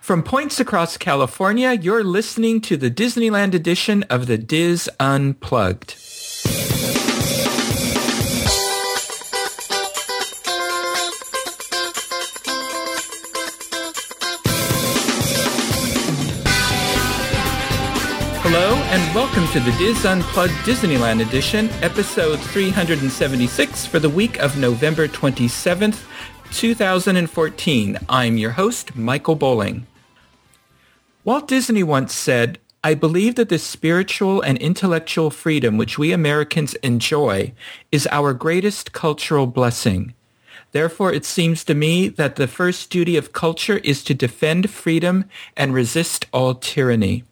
From points across California, you're listening to the Disneyland edition of the Dis Unplugged. Hello and welcome to the Dis Unplugged Disneyland edition, episode 376 for the week of November 27th, 2014. I'm your host, Michael Bowling. Walt Disney once said, I believe that the spiritual and intellectual freedom which we Americans enjoy is our greatest cultural blessing. Therefore, it seems to me that the first duty of culture is to defend freedom and resist all tyranny.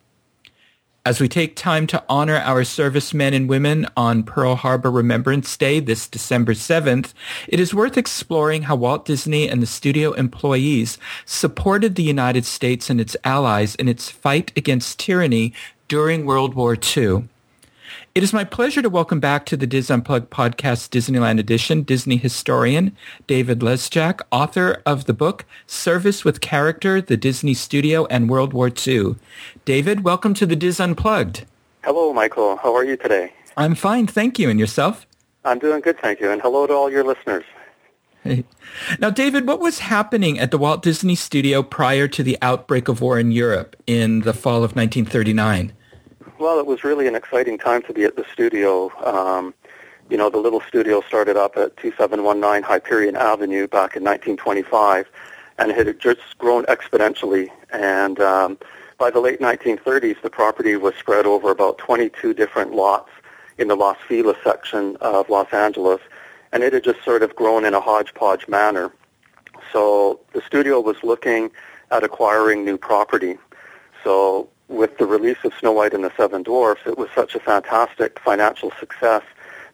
As we take time to honor our servicemen and women on Pearl Harbor Remembrance Day this December 7th, it is worth exploring how Walt Disney and the studio employees supported the United States and its allies in its fight against tyranny during World War II. It is my pleasure to welcome back to the Dis Unplugged podcast Disneyland edition Disney historian David Lesjak, author of the book Service with Character, the Disney Studio and World War II. David, welcome to the Dis Unplugged. Hello, Michael. How are you today? I'm fine, thank you. And yourself? I'm doing good, thank you. And hello to all your listeners. Hey. Now, David, what was happening at the Walt Disney Studio prior to the outbreak of war in Europe in the fall of 1939? Well, it was really an exciting time to be at the studio. Um, you know, the little studio started up at 2719 Hyperion Avenue back in 1925, and it had just grown exponentially. And um, by the late 1930s, the property was spread over about 22 different lots in the Los Feliz section of Los Angeles, and it had just sort of grown in a hodgepodge manner. So the studio was looking at acquiring new property. So with the release of Snow White and the Seven Dwarfs, it was such a fantastic financial success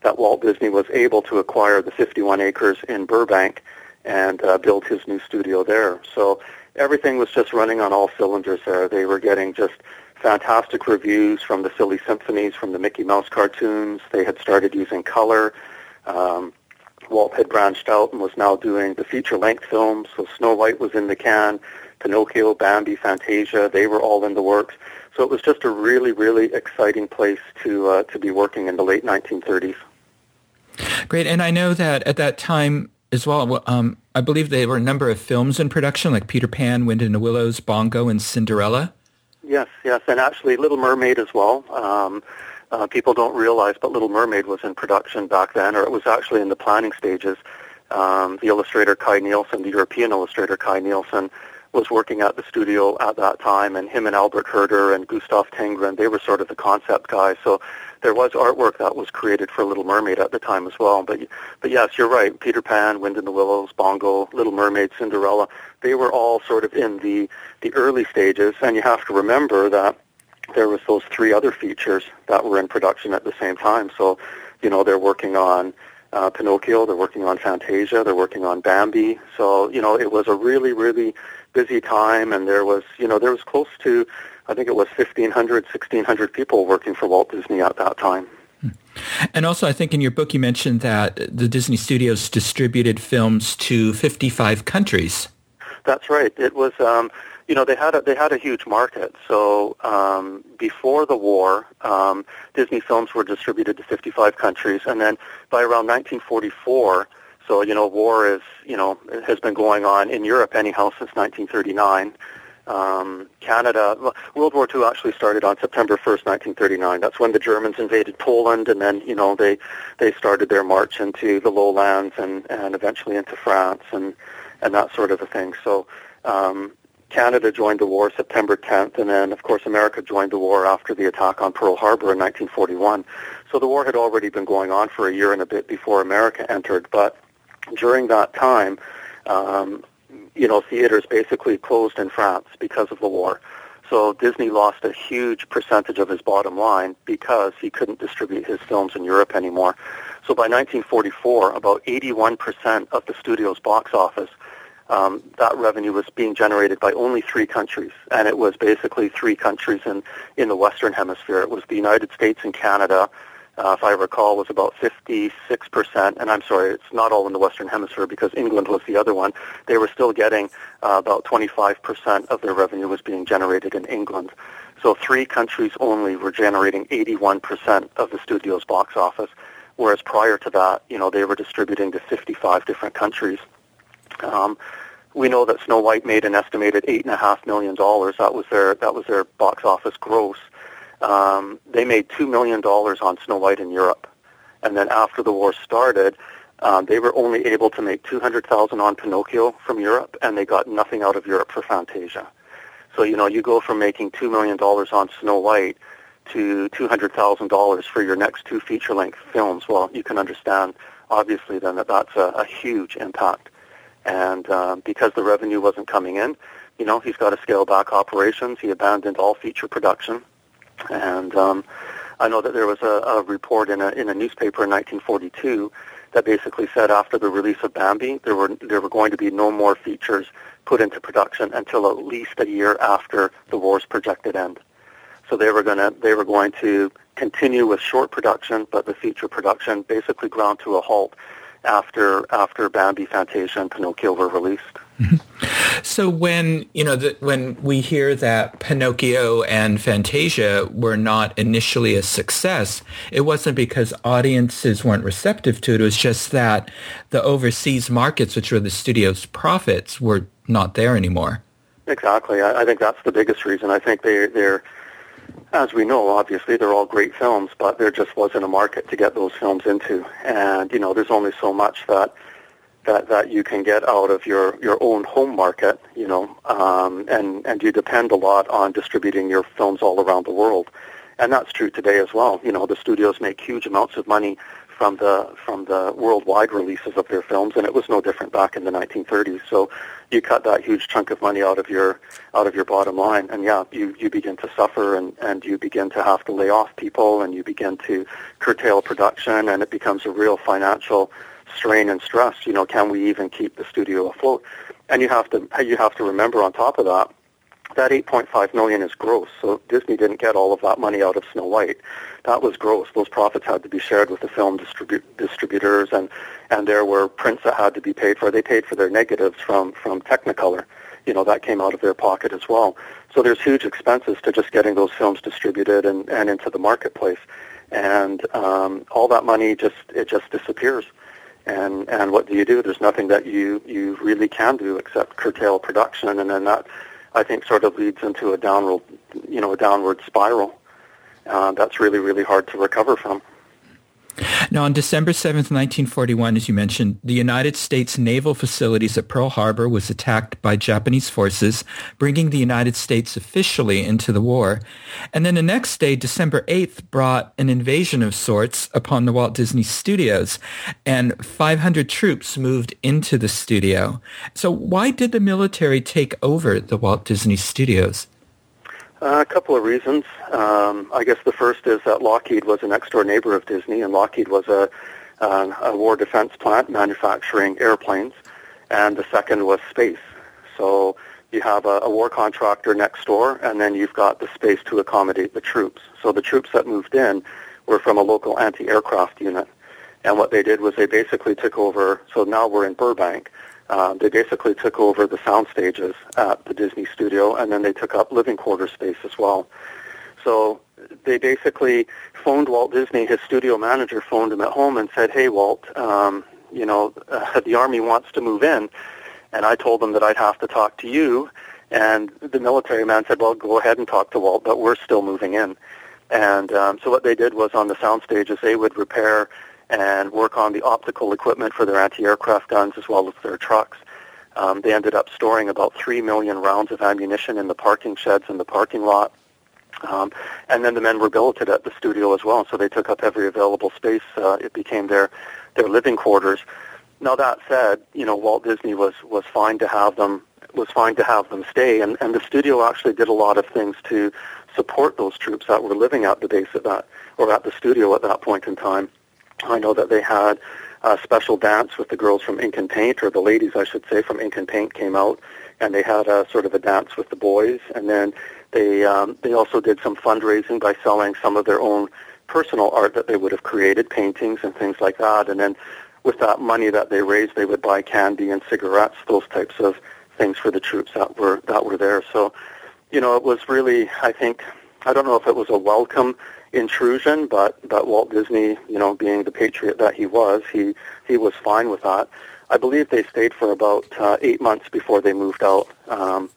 that Walt Disney was able to acquire the 51 acres in Burbank and uh, build his new studio there. So everything was just running on all cylinders there. They were getting just fantastic reviews from the silly symphonies, from the Mickey Mouse cartoons. They had started using color. Um, Walt had branched out and was now doing the feature-length films. So Snow White was in the can. Pinocchio, Bambi, Fantasia, they were all in the works. So it was just a really, really exciting place to uh, to be working in the late 1930s. Great, and I know that at that time as well, um, I believe there were a number of films in production, like Peter Pan, Wind in the Willows, Bongo, and Cinderella. Yes, yes, and actually Little Mermaid as well. Um, uh, people don't realize, but Little Mermaid was in production back then, or it was actually in the planning stages. Um, the illustrator Kay Nielsen, the European illustrator Kay Nielsen, was working at the studio at that time, and him and Albert Hurter and Gustav Tenggren, they were sort of the concept guys. So there was artwork that was created for Little Mermaid at the time as well. But but yes, you're right. Peter Pan, Wind in the Willows, Bongo, Little Mermaid, Cinderella, they were all sort of in the the early stages. And you have to remember that there was those three other features that were in production at the same time. So you know they're working on uh, Pinocchio, they're working on Fantasia, they're working on Bambi. So you know it was a really really busy time, and there was, you know, there was close to, I think it was 1,500, 1,600 people working for Walt Disney at that time. Hmm. And also, I think in your book you mentioned that the Disney Studios distributed films to 55 countries. That's right. It was, um, you know, they had a, they had a huge market. So um, before the war, um, Disney films were distributed to 55 countries, and then by around 1944 so, you know, war is, you know, has been going on in Europe anyhow since 1939. Um, Canada, World War II actually started on September 1st, 1939. That's when the Germans invaded Poland, and then, you know, they they started their march into the lowlands and and eventually into France and and that sort of a thing. So, um, Canada joined the war September 10th, and then, of course, America joined the war after the attack on Pearl Harbor in 1941. So the war had already been going on for a year and a bit before America entered, but during that time, um, you know, theaters basically closed in France because of the war. So Disney lost a huge percentage of his bottom line because he couldn't distribute his films in Europe anymore. So by 1944, about 81% of the studio's box office, um, that revenue was being generated by only three countries, and it was basically three countries in, in the Western Hemisphere. It was the United States and Canada, uh, if I recall, was about 56%. And I'm sorry, it's not all in the Western Hemisphere because England was the other one. They were still getting uh, about 25% of their revenue was being generated in England. So three countries only were generating 81% of the studio's box office, whereas prior to that, you know, they were distributing to 55 different countries. Um, we know that Snow White made an estimated eight and a half million dollars. That was their that was their box office gross. Um, they made two million dollars on Snow White in Europe, and then after the war started, um, they were only able to make two hundred thousand on Pinocchio from Europe, and they got nothing out of Europe for Fantasia. So you know you go from making two million dollars on Snow White to two hundred thousand dollars for your next two feature length films. Well, you can understand obviously then that that's a, a huge impact. And um, because the revenue wasn't coming in, you know, he's got to scale back operations. He abandoned all feature production. And um, I know that there was a, a report in a, in a newspaper in 1942 that basically said after the release of Bambi, there were, there were going to be no more features put into production until at least a year after the war's projected end. So they were going to, they were going to continue with short production, but the feature production basically ground to a halt after after Bambi, Fantasia, and Pinocchio were released. Mm-hmm. So when you know that when we hear that Pinocchio and Fantasia were not initially a success, it wasn't because audiences weren't receptive to it. It was just that the overseas markets, which were the studio's profits, were not there anymore. Exactly. I, I think that's the biggest reason. I think they they're as we know, obviously, they're all great films, but there just wasn't a market to get those films into. And, you know, there's only so much that that, that you can get out of your, your own home market, you know, um, and, and you depend a lot on distributing your films all around the world. And that's true today as well. You know, the studios make huge amounts of money from the from the worldwide releases of their films, and it was no different back in the 1930s. So you cut that huge chunk of money out of your out of your bottom line, and yeah, you you begin to suffer, and and you begin to have to lay off people, and you begin to curtail production, and it becomes a real financial strain and stress. You know, can we even keep the studio afloat? And you have to you have to remember on top of that that 8.5 million is gross. So Disney didn't get all of that money out of Snow White. That was gross. Those profits had to be shared with the film distribu- distributors, and and there were prints that had to be paid for. They paid for their negatives from from Technicolor. You know that came out of their pocket as well. So there's huge expenses to just getting those films distributed and and into the marketplace, and um, all that money just it just disappears. And and what do you do? There's nothing that you you really can do except curtail production, and then that I think sort of leads into a downward, you know, a downward spiral. Uh, that's really, really hard to recover from. Now, on December 7th, 1941, as you mentioned, the United States naval facilities at Pearl Harbor was attacked by Japanese forces, bringing the United States officially into the war. And then the next day, December 8th, brought an invasion of sorts upon the Walt Disney Studios, and 500 troops moved into the studio. So why did the military take over the Walt Disney Studios? Uh, a couple of reasons. Um, I guess the first is that Lockheed was a next-door neighbor of Disney, and Lockheed was a, uh, a war defense plant manufacturing airplanes, and the second was space. So you have a, a war contractor next door, and then you've got the space to accommodate the troops. So the troops that moved in were from a local anti-aircraft unit. And what they did was they basically took over, so now we're in Burbank, uh, they basically took over the sound stages at the Disney studio, and then they took up living quarter space as well. So they basically phoned Walt Disney. His studio manager phoned him at home and said, "Hey, Walt, um, you know uh, the army wants to move in," and I told them that I'd have to talk to you. And the military man said, "Well, go ahead and talk to Walt, but we're still moving in." And um, so what they did was on the sound stages, they would repair and work on the optical equipment for their anti-aircraft guns as well as their trucks. Um, they ended up storing about 3 million rounds of ammunition in the parking sheds in the parking lot. Um, and then the men were billeted at the studio as well, so they took up every available space. Uh, it became their, their living quarters. Now that said, you know, Walt Disney was, was fine to have them was fine to have them stay, and, and the studio actually did a lot of things to support those troops that were living at the base at that or at the studio at that point in time. I know that they had a special dance with the girls from Ink and Paint, or the ladies, I should say, from Ink and Paint came out, and they had a sort of a dance with the boys. And then they um, they also did some fundraising by selling some of their own personal art that they would have created, paintings and things like that. And then with that money that they raised, they would buy candy and cigarettes, those types of things for the troops that were that were there. So, you know, it was really, I think, I don't know if it was a welcome intrusion, but but Walt Disney, you know, being the patriot that he was, he he was fine with that. I believe they stayed for about uh, eight months before they moved out. Um,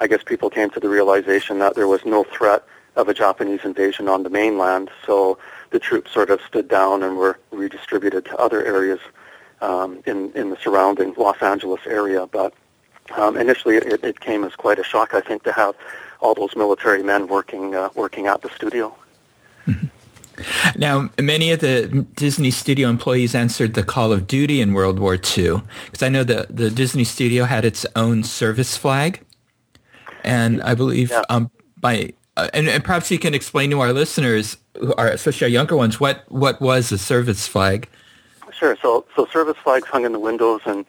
I guess people came to the realization that there was no threat of a Japanese invasion on the mainland, so the troops sort of stood down and were redistributed to other areas um, in in the surrounding Los Angeles area. But um, initially, it, it came as quite a shock, I think, to have all those military men working uh, working at the studio. Mm-hmm. Now, many of the Disney studio employees answered the call of duty in World War II because I know the the Disney studio had its own service flag, and I believe yeah. um, by uh, and, and, perhaps you can explain to our listeners, who are especially our younger ones, what what was a service flag? Sure. So so service flags hung in the windows and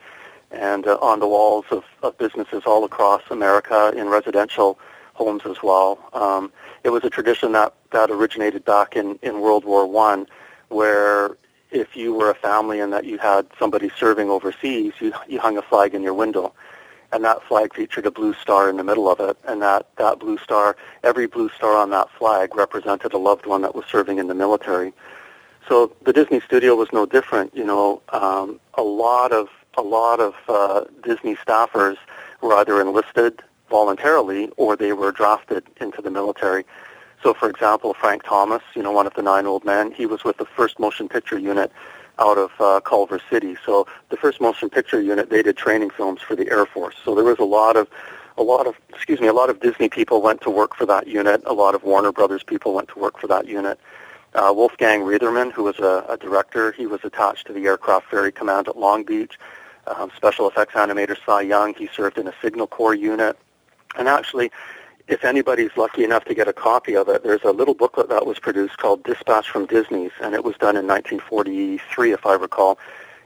and uh, on the walls of, of businesses all across America in residential homes as well. Um, it was a tradition that, that originated back in, in World War One, where if you were a family and that you had somebody serving overseas, you, you hung a flag in your window. And that flag featured a blue star in the middle of it. And that, that blue star, every blue star on that flag represented a loved one that was serving in the military. So the Disney studio was no different. You know, um, a lot of a lot of uh, Disney staffers were either enlisted voluntarily or they were drafted into the military. So, for example, Frank Thomas, you know, one of the nine old men, he was with the first motion picture unit out of uh, Culver City. So, the first motion picture unit, they did training films for the Air Force. So, there was a lot of, a lot of, excuse me, a lot of Disney people went to work for that unit. A lot of Warner Brothers people went to work for that unit. Uh, Wolfgang Reitherman, who was a, a director, he was attached to the Aircraft Ferry Command at Long Beach. Um, special effects animator Cy Young, he served in a Signal Corps unit. And actually, if anybody's lucky enough to get a copy of it, there's a little booklet that was produced called Dispatch from Disney's, and it was done in 1943, if I recall.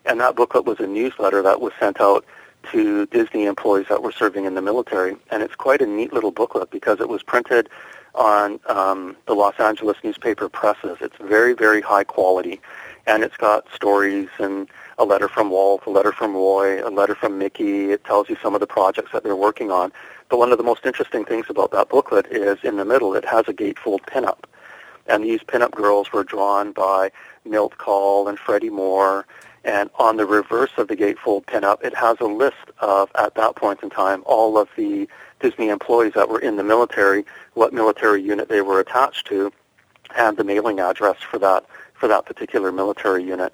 And that booklet was a newsletter that was sent out to Disney employees that were serving in the military. And it's quite a neat little booklet because it was printed on um, the Los Angeles newspaper presses. It's very, very high quality. And it's got stories and a letter from Walt, a letter from Roy, a letter from Mickey. It tells you some of the projects that they're working on. But one of the most interesting things about that booklet is in the middle it has a gatefold pinup. And these pinup girls were drawn by Milt Kahl and Freddie Moore. And on the reverse of the gatefold pinup, it has a list of, at that point in time, all of the Disney employees that were in the military, what military unit they were attached to, and the mailing address for that for that particular military unit.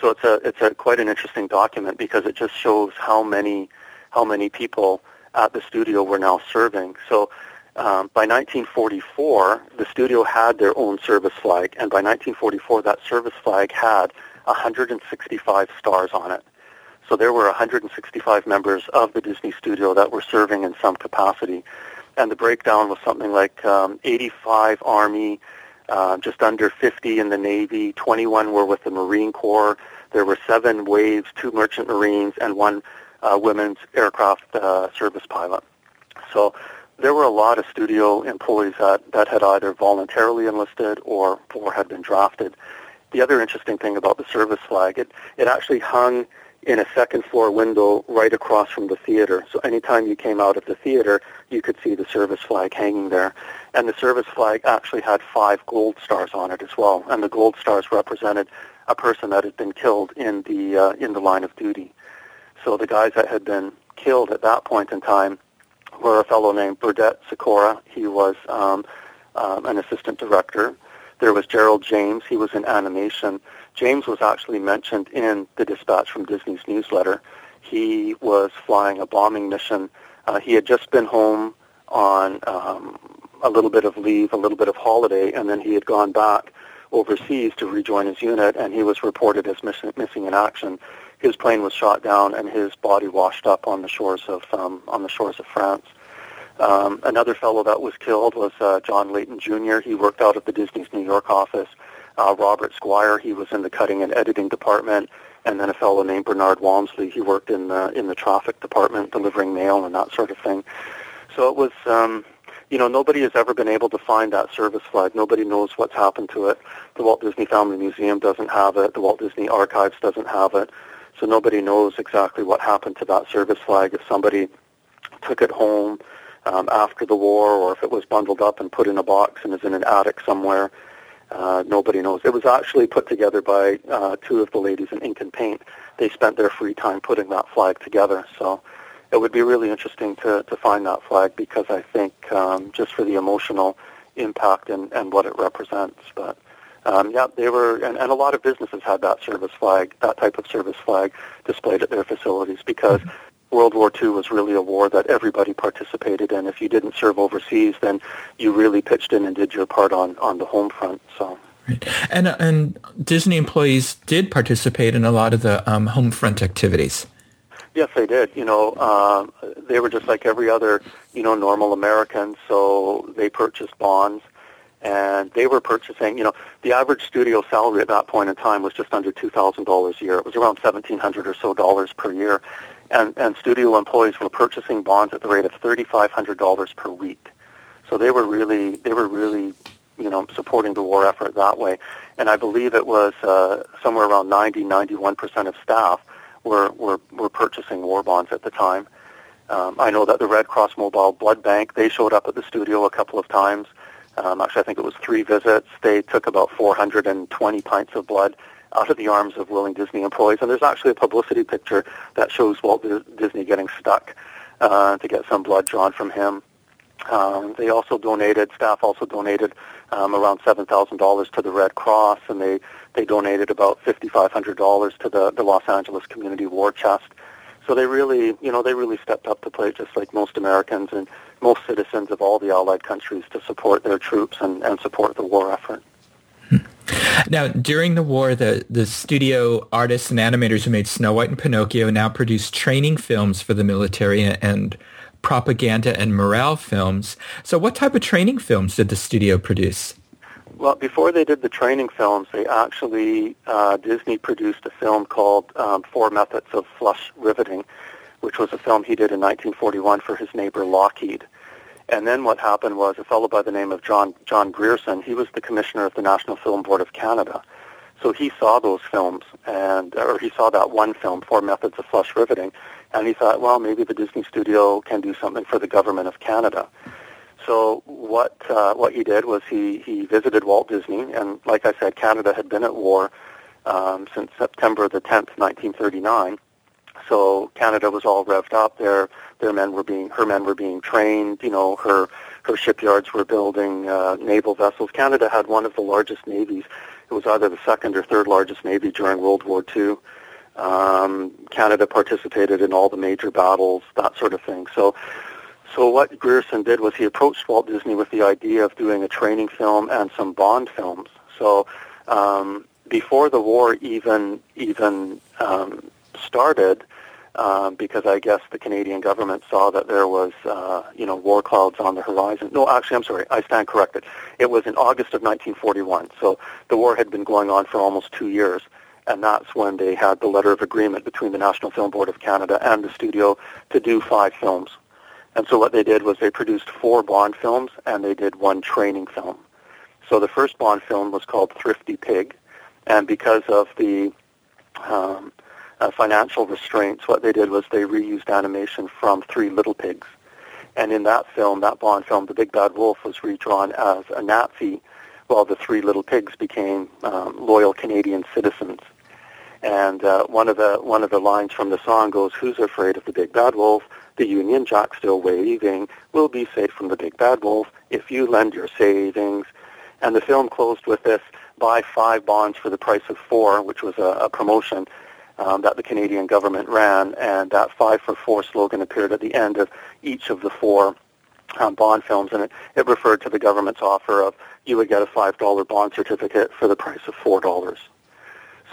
So it's a it's a quite an interesting document because it just shows how many how many people at the studio were now serving. So um, by 1944, the studio had their own service flag, and by 1944, that service flag had 165 stars on it. So there were 165 members of the Disney studio that were serving in some capacity. And the breakdown was something like um, 85 Army, uh, just under 50 in the Navy, 21 were with the Marine Corps. There were seven Waves, two Merchant Marines, and one uh, women's aircraft uh, service pilot. So there were a lot of studio employees that, that had either voluntarily enlisted or, or had been drafted. The other interesting thing about the service flag, it, it actually hung in a second floor window right across from the theater. So anytime you came out of the theater, you could see the service flag hanging there. And the service flag actually had five gold stars on it as well. And the gold stars represented a person that had been killed in the uh, in the line of duty. So the guys that had been killed at that point in time were a fellow named Burdett Sikora. He was um, um, an assistant director. There was Gerald James. He was in animation. James was actually mentioned in the dispatch from Disney's newsletter. He was flying a bombing mission. Uh, he had just been home on um, a little bit of leave, a little bit of holiday, and then he had gone back overseas to rejoin his unit, and he was reported as miss- missing in action his plane was shot down and his body washed up on the shores of um, on the shores of France. Um, another fellow that was killed was uh, John Layton Jr. He worked out of the Disney's New York office. Uh, Robert Squire, he was in the cutting and editing department, and then a fellow named Bernard Walmsley, he worked in the in the traffic department, delivering mail and that sort of thing. So it was, um, you know, nobody has ever been able to find that service flag. Nobody knows what's happened to it. The Walt Disney Family Museum doesn't have it. The Walt Disney Archives doesn't have it. So nobody knows exactly what happened to that service flag. If somebody took it home um, after the war, or if it was bundled up and put in a box and is in an attic somewhere, uh, nobody knows. It was actually put together by uh, two of the ladies in ink and paint. They spent their free time putting that flag together. So it would be really interesting to, to find that flag because I think um, just for the emotional impact and, and what it represents. But um, yeah, they were, and, and a lot of businesses had that service flag, that type of service flag displayed at their facilities because World War II was really a war that everybody participated in. If you didn't serve overseas, then you really pitched in and did your part on, on the home front. So. Right. And and Disney employees did participate in a lot of the um, home front activities. Yes, they did. You know, uh, they were just like every other, you know, normal American. So they purchased bonds, and they were purchasing. You know, the average studio salary at that point in time was just under two thousand dollars a year. It was around seventeen hundred or so dollars per year, and and studio employees were purchasing bonds at the rate of thirty five hundred dollars per week. So they were really, they were really, you know, supporting the war effort that way. And I believe it was uh, somewhere around 90, 91 percent of staff were, were, were purchasing war bonds at the time. Um, I know that the Red Cross Mobile Blood Bank, they showed up at the studio a couple of times. Um, actually, I think it was three visits. They took about 420 pints of blood out of the arms of willing Disney employees. And there's actually a publicity picture that shows Walt Disney getting stuck uh, to get some blood drawn from him. Um, they also donated, staff also donated um, around $7,000 to the Red Cross, and they, they donated about $5,500 to the, the Los Angeles Community War Chest. So they really, you know, they really stepped up to plate just like most Americans and most citizens of all the Allied countries to support their troops and, and support the war effort. Hmm. Now, during the war, the, the studio artists and animators who made Snow White and Pinocchio now produce training films for the military and propaganda and morale films. So what type of training films did the studio produce? Well, before they did the training films, they actually, uh, Disney produced a film called um, Four Methods of Flush Riveting, which was a film he did in 1941 for his neighbor Lockheed. And then what happened was a fellow by the name of John, John Grierson, he was the commissioner of the National Film Board of Canada. So he saw those films, and or he saw that one film, Four Methods of Flush Riveting, and he thought, well, maybe the Disney studio can do something for the government of Canada. So what uh, what he did was he he visited Walt Disney, and like I said, Canada had been at war um, since September the 10th, 1939. So Canada was all revved up. Their their men were being her men were being trained. You know, her her shipyards were building uh, naval vessels. Canada had one of the largest navies. It was either the second or third largest navy during World War II. Um, Canada participated in all the major battles, that sort of thing. So, so what Grierson did was he approached Walt Disney with the idea of doing a training film and some Bond films. So, um, before the war even even um, started, um, because I guess the Canadian government saw that there was, uh, you know, war clouds on the horizon. No, actually, I'm sorry, I stand corrected. It was in August of 1941, so the war had been going on for almost two years and that's when they had the letter of agreement between the National Film Board of Canada and the studio to do five films. And so what they did was they produced four Bond films and they did one training film. So the first Bond film was called Thrifty Pig, and because of the um, uh, financial restraints, what they did was they reused animation from Three Little Pigs. And in that film, that Bond film, The Big Bad Wolf was redrawn as a Nazi, while the Three Little Pigs became um, loyal Canadian citizens. And uh, one of the one of the lines from the song goes, "Who's afraid of the big bad wolf? The Union Jack still waving will be safe from the big bad wolf if you lend your savings." And the film closed with this: "Buy five bonds for the price of four, which was a, a promotion um, that the Canadian government ran, and that five for four slogan appeared at the end of each of the four um, bond films, and it, it referred to the government's offer of you would get a five dollar bond certificate for the price of four dollars.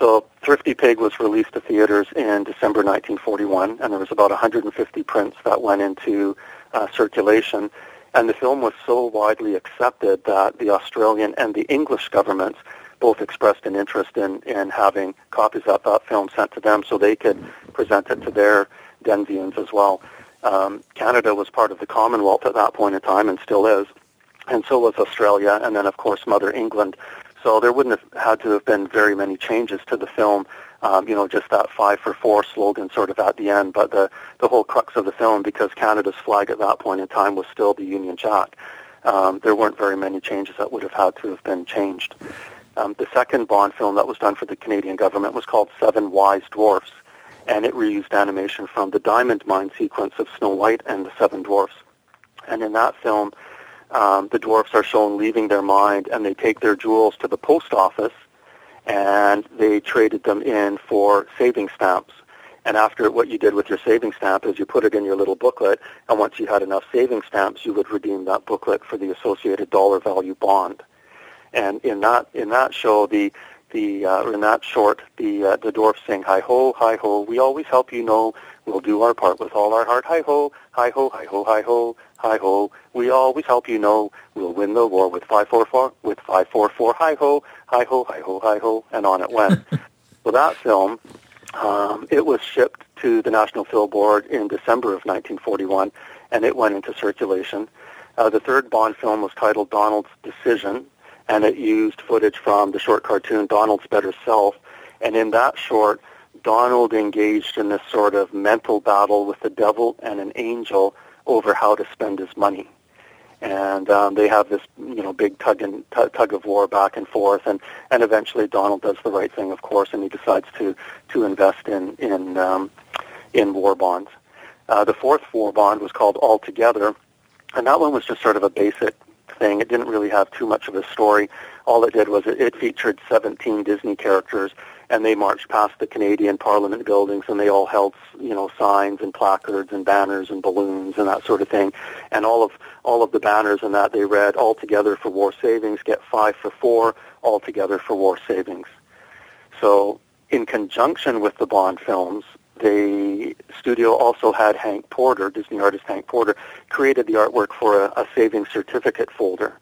So Thrifty Pig was released to theaters in December 1941, and there was about 150 prints that went into uh, circulation. And the film was so widely accepted that the Australian and the English governments both expressed an interest in, in having copies of that film sent to them so they could present it to their Denzians as well. Um, Canada was part of the Commonwealth at that point in time and still is, and so was Australia, and then of course Mother England. So there wouldn't have had to have been very many changes to the film. Um, you know, just that five for four slogan sort of at the end, but the, the whole crux of the film, because Canada's flag at that point in time was still the Union Jack, um, there weren't very many changes that would have had to have been changed. Um, the second Bond film that was done for the Canadian government was called Seven Wise Dwarfs, and it reused animation from the Diamond Mine sequence of Snow White and the Seven Dwarfs. And in that film, um, the dwarfs are shown leaving their mind and they take their jewels to the post office and they traded them in for saving stamps. And after what you did with your saving stamp is you put it in your little booklet, and once you had enough saving stamps, you would redeem that booklet for the associated dollar value bond. And in that in that show, the the uh, in that short, the uh, the dwarfs sing "Hi ho, hi ho, we always help you know. We'll do our part with all our heart. Hi ho, hi ho, hi ho, hi ho, hi ho. We always help you know. We'll win the war with five for four with five for four. Hi ho, hi ho, hi ho, hi ho, and on it went. well, that film, um, it was shipped to the National Film Board in December of 1941, and it went into circulation. Uh, the third Bond film was titled Donald's Decision, and it used footage from the short cartoon Donald's Better Self. And in that short, Donald engaged in this sort of mental battle with the devil and an angel over how to spend his money. And um, they have this, you know, big tug and t- tug of war back and forth, and, and eventually Donald does the right thing, of course, and he decides to to invest in in um, in war bonds. Uh, the fourth war bond was called All Together, and that one was just sort of a basic thing. It didn't really have too much of a story. All it did was it, it featured 17 Disney characters, and they marched past the Canadian Parliament buildings, and they all held, you know, signs and placards and banners and balloons and that sort of thing. And all of all of the banners and that they read, "All together for war savings, get five for four. All together for war savings." So, in conjunction with the Bond films, the studio also had Hank Porter, Disney artist Hank Porter, created the artwork for a, a savings certificate folder.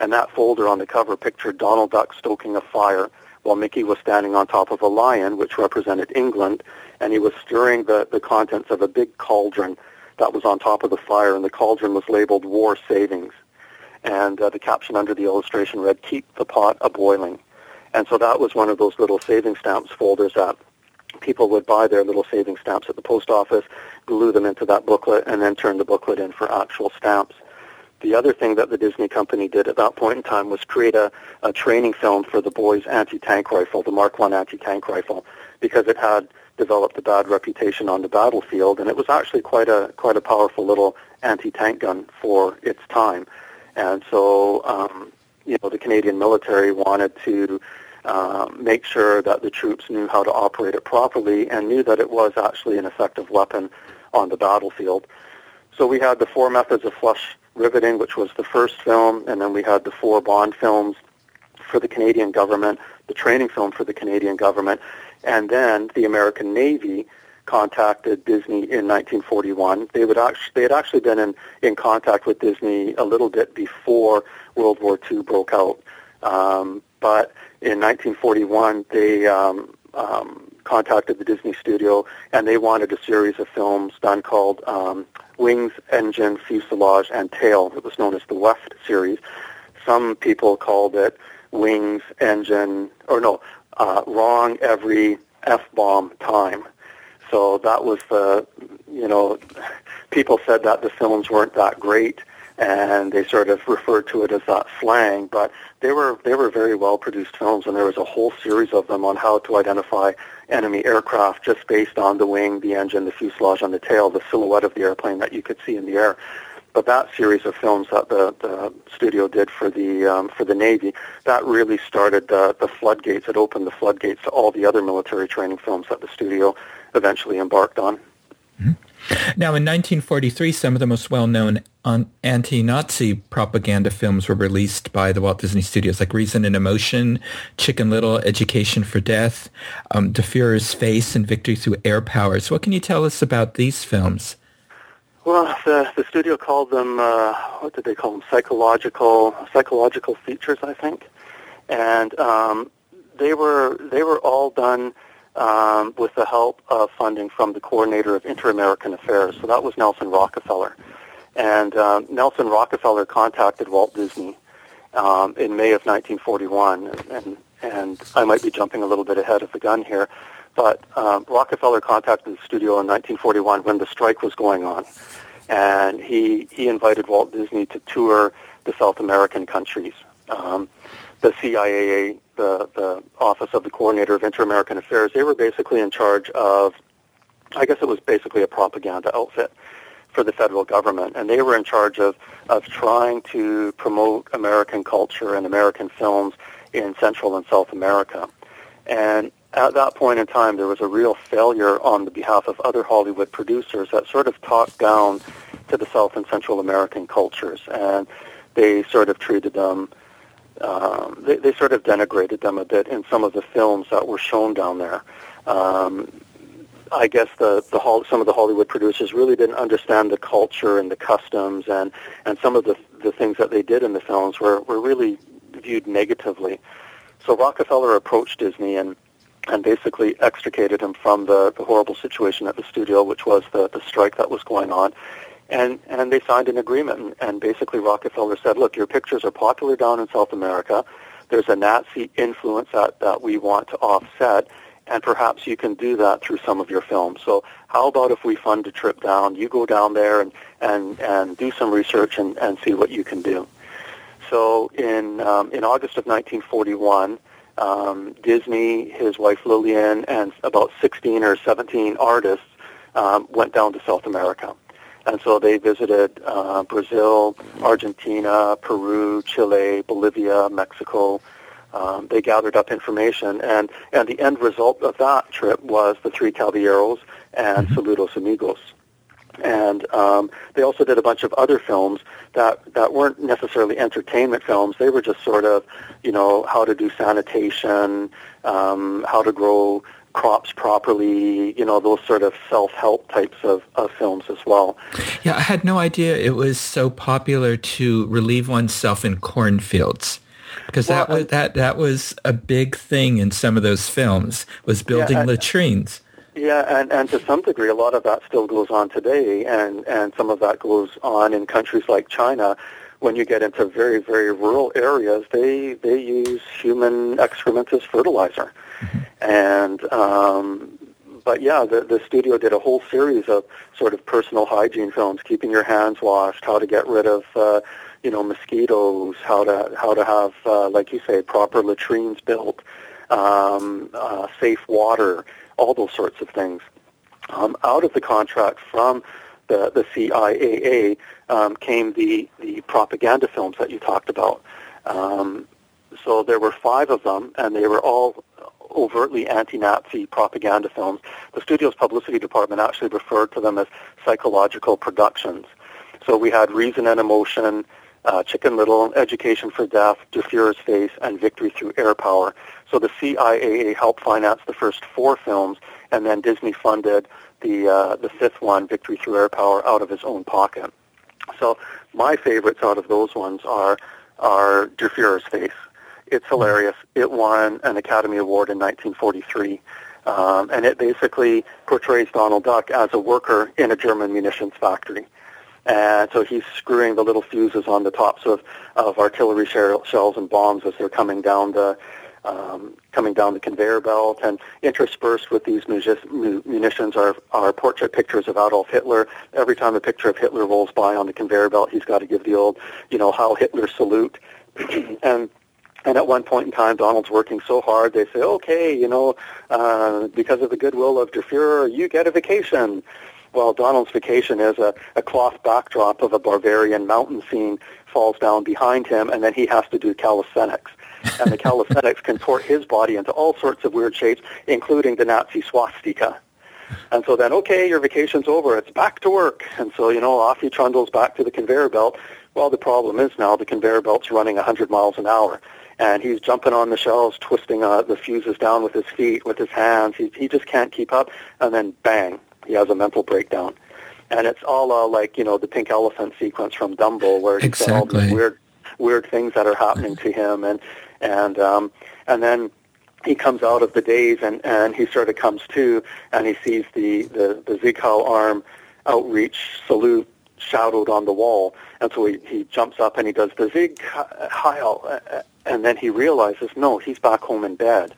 And that folder on the cover pictured Donald Duck stoking a fire while Mickey was standing on top of a lion, which represented England, and he was stirring the, the contents of a big cauldron that was on top of the fire, and the cauldron was labeled War Savings. And uh, the caption under the illustration read, Keep the pot a-boiling. And so that was one of those little saving stamps folders that people would buy their little saving stamps at the post office, glue them into that booklet, and then turn the booklet in for actual stamps. The other thing that the Disney company did at that point in time was create a, a training film for the Boys anti-tank rifle, the Mark I anti-tank rifle, because it had developed a bad reputation on the battlefield, and it was actually quite a quite a powerful little anti-tank gun for its time. And so, um, you know, the Canadian military wanted to uh, make sure that the troops knew how to operate it properly and knew that it was actually an effective weapon on the battlefield. So we had the four methods of flush riveting, which was the first film, and then we had the four Bond films for the Canadian government, the training film for the Canadian government, and then the American Navy contacted Disney in 1941. They would actually they had actually been in, in contact with Disney a little bit before World War II broke out, um, but in 1941, they um, um, contacted the Disney studio and they wanted a series of films done called um, Wings, Engine, Fuselage, and Tail. It was known as the Weft series. Some people called it Wings, Engine, or no, uh, wrong every F-bomb time. So that was the, you know, people said that the films weren't that great and they sort of referred to it as that slang. But they were they were very well produced films, and there was a whole series of them on how to identify enemy aircraft just based on the wing, the engine, the fuselage, and the tail, the silhouette of the airplane that you could see in the air. But that series of films that the, the studio did for the um, for the Navy, that really started the, the floodgates. It opened the floodgates to all the other military training films that the studio eventually embarked on. Mm-hmm. Now, in 1943, some of the most well-known anti-Nazi propaganda films were released by the Walt Disney Studios, like Reason and Emotion, Chicken Little, Education for Death, um, Fuhrer's Face, and Victory Through Air Power. So what can you tell us about these films? Well, the, the studio called them, uh, what did they call them, psychological, psychological features, I think. And um, they were they were all done um, with the help of funding from the coordinator of Inter-American Affairs. So that was Nelson Rockefeller. And uh, Nelson Rockefeller contacted Walt Disney um, in May of 1941, and, and I might be jumping a little bit ahead of the gun here, but um, Rockefeller contacted the studio in 1941 when the strike was going on, and he he invited Walt Disney to tour the South American countries. Um, the CIAA, the the Office of the Coordinator of Inter-American Affairs, they were basically in charge of, I guess it was basically a propaganda outfit for the federal government, and they were in charge of of trying to promote American culture and American films in Central and South America. And at that point in time, there was a real failure on the behalf of other Hollywood producers that sort of talked down to the South and Central American cultures, and they sort of treated them. Um, they, they sort of denigrated them a bit in some of the films that were shown down there. Um, I guess the, the some of the Hollywood producers really didn't understand the culture and the customs and, and some of the, the things that they did in the films were, were really viewed negatively. So Rockefeller approached Disney and, and basically extricated him from the, the horrible situation at the studio, which was the, the strike that was going on. And, and they signed an agreement, and, and basically Rockefeller said, look, your pictures are popular down in South America. There's a Nazi influence that, that we want to offset, and perhaps you can do that through some of your films. So how about if we fund a trip down? You go down there and, and, and do some research and, and see what you can do. So in, um, in August of 1941, um, Disney, his wife Lillian, and about 16 or 17 artists um, went down to South America. And so they visited uh, Brazil, Argentina, Peru, Chile, Bolivia, Mexico, um, they gathered up information, and, and the end result of that trip was the Three Caballeros and mm-hmm. Saludos Amigos. And um, they also did a bunch of other films that, that weren't necessarily entertainment films. They were just sort of, you know, how to do sanitation, um, how to grow crops properly, you know, those sort of self-help types of, of films as well. Yeah, I had no idea it was so popular to relieve oneself in cornfields because well, that was that that was a big thing in some of those films was building yeah, latrines. Yeah, and, and to some degree, a lot of that still goes on today, and, and some of that goes on in countries like China. When you get into very, very rural areas, they they use human excrement as fertilizer. And um, but yeah, the the studio did a whole series of sort of personal hygiene films, keeping your hands washed, how to get rid of uh, you know, mosquitoes, how to how to have, uh, like you say, proper latrines built, um, uh, safe water, all those sorts of things. Um, out of the contract from the the CIAA um, came the the propaganda films that you talked about. Um, so there were five of them, and they were all overtly anti-Nazi propaganda films. The studio's publicity department actually referred to them as psychological productions. So we had Reason and Emotion, uh, Chicken Little, Education for Der Fuhrer's Face, and Victory Through Air Power. So the CIAA helped finance the first four films, and then Disney funded the uh, the fifth one, Victory Through Air Power, out of his own pocket. So my favorites out of those ones are are Fuhrer's Face. It's hilarious. It won an Academy Award in 1943. Um, and it basically portrays Donald Duck as a worker in a German munitions factory. And so he's screwing the little fuses on the tops of, of artillery shells and bombs as they're coming down the um, coming down the conveyor belt. And interspersed with these munitions are, are portrait pictures of Adolf Hitler. Every time a picture of Hitler rolls by on the conveyor belt, he's got to give the old, you know, how Hitler salute. and and at one point in time, Donald's working so hard, they say, okay, you know, uh, because of the goodwill of Der Fuhrer, you get a vacation. Well, Donald's vacation is a, a cloth backdrop of a Bavarian mountain scene falls down behind him, and then he has to do calisthenics. and the calisthenics can contort his body into all sorts of weird shapes, including the Nazi swastika. And so then, okay, your vacation's over. It's back to work. And so, you know, off he trundles back to the conveyor belt. Well, the problem is now the conveyor belt's running 100 miles an hour. And he's jumping on the shelves, twisting uh, the fuses down with his feet, with his hands. He, he just can't keep up. And then, bang, he has a mental breakdown. And it's all uh, like, you know, the pink elephant sequence from Dumbo where he's exactly. all these weird weird things that are happening to him and and um and then he comes out of the daze and, and he sort of comes to and he sees the, the, the Heil arm outreach salute shadowed on the wall. And so he, he jumps up and he does the Sieg Heil. And then he realizes, no, he's back home in bed.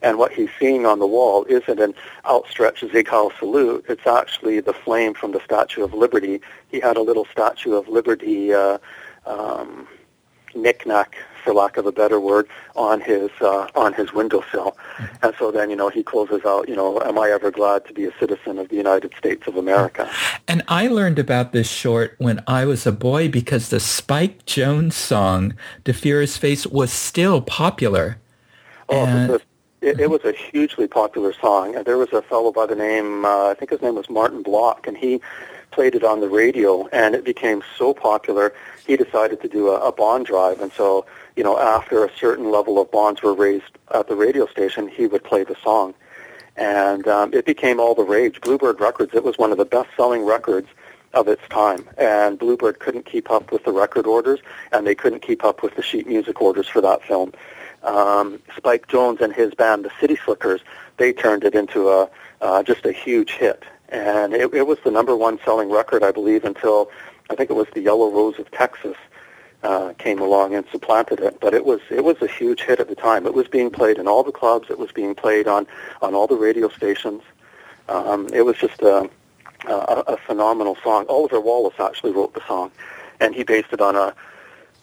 And what he's seeing on the wall isn't an outstretched Heil salute. It's actually the flame from the Statue of Liberty. He had a little Statue of Liberty uh, um, knickknack for lack of a better word, on his uh, on his windowsill. And so then, you know, he closes out, you know, am I ever glad to be a citizen of the United States of America? And I learned about this short when I was a boy because the Spike Jones song, "De Fuhrer's Face," was still popular. Oh, and... it, it, was a hugely popular song. And there was a fellow by the name, uh, I think his name was Martin Block, and he played it on the radio, and it became so popular, he decided to do a, a bond drive. And so you know, after a certain level of bonds were raised at the radio station, he would play the song. And um, it became all the rage. Bluebird Records, it was one of the best-selling records of its time. And Bluebird couldn't keep up with the record orders, and they couldn't keep up with the sheet music orders for that film. Um, Spike Jones and his band, the City Slickers, they turned it into a uh, just a huge hit. And it, it was the number one selling record, I believe, until I think it was the Yellow Rose of Texas uh, came along and supplanted it. But it was it was a huge hit at the time. It was being played in all the clubs. It was being played on on all the radio stations. Um, it was just a, a, a phenomenal song. Oliver Wallace actually wrote the song, and he based it on a.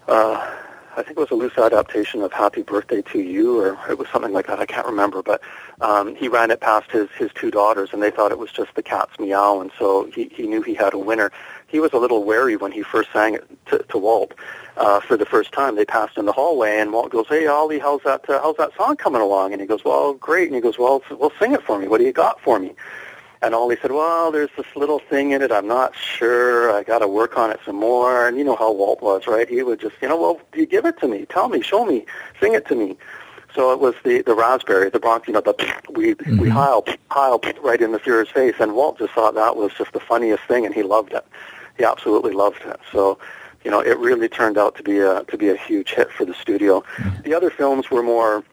Uh, I think it was a loose adaptation of Happy Birthday to You, or it was something like that. I can't remember, but um, he ran it past his his two daughters, and they thought it was just the cat's meow, and so he he knew he had a winner. He was a little wary when he first sang it to, to Walt uh, for the first time. They passed in the hallway, and Walt goes, "Hey, Ollie, how's that? Uh, how's that song coming along?" And he goes, "Well, great." And he goes, "Well, well, sing it for me. What do you got for me?" And Ollie said, well, there's this little thing in it. I'm not sure. I got to work on it some more. And you know how Walt was, right? He would just, you know, well, you give it to me. Tell me. Show me. Sing it to me. So it was the, the raspberry, the Bronx, you know, the we, mm-hmm. we heil, heil right in the Fuhrer's face. And Walt just thought that was just the funniest thing, and he loved it. He absolutely loved it. So, you know, it really turned out to be a, to be a huge hit for the studio. Mm-hmm. The other films were more,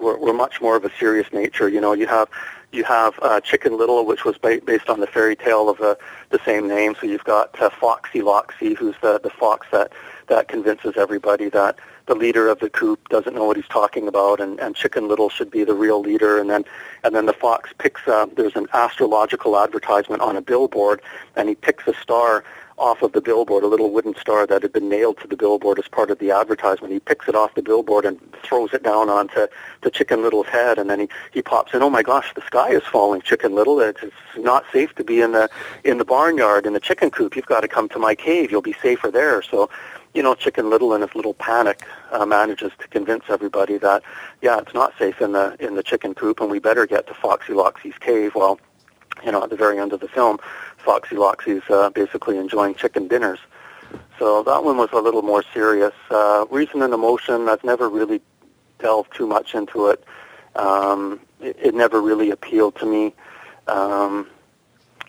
were, were much more of a serious nature. You know, you have you have uh, Chicken Little, which was ba- based on the fairy tale of uh, the same name. So you've got uh, Foxy Loxy, who's the, the fox that, that convinces everybody that the leader of the coop doesn't know what he's talking about, and, and Chicken Little should be the real leader. And then, and then the fox picks. Uh, there's an astrological advertisement on a billboard, and he picks a star off of the billboard, a little wooden star that had been nailed to the billboard as part of the advertisement. He picks it off the billboard and throws it down onto the Chicken Little's head, and then he, he pops in, oh my gosh, the sky is falling, Chicken Little. It's, it's not safe to be in the in the barnyard, in the chicken coop. You've got to come to my cave. You'll be safer there. So, you know, Chicken Little in his little panic uh, manages to convince everybody that, yeah, it's not safe in the in the chicken coop, and we better get to Foxy Loxy's cave. Well, you know, at the very end of the film, Foxy Loxy's uh, basically enjoying chicken dinners. So that one was a little more serious. Uh, Reason and Emotion, I've never really delved too much into it. Um, it, it never really appealed to me. Um,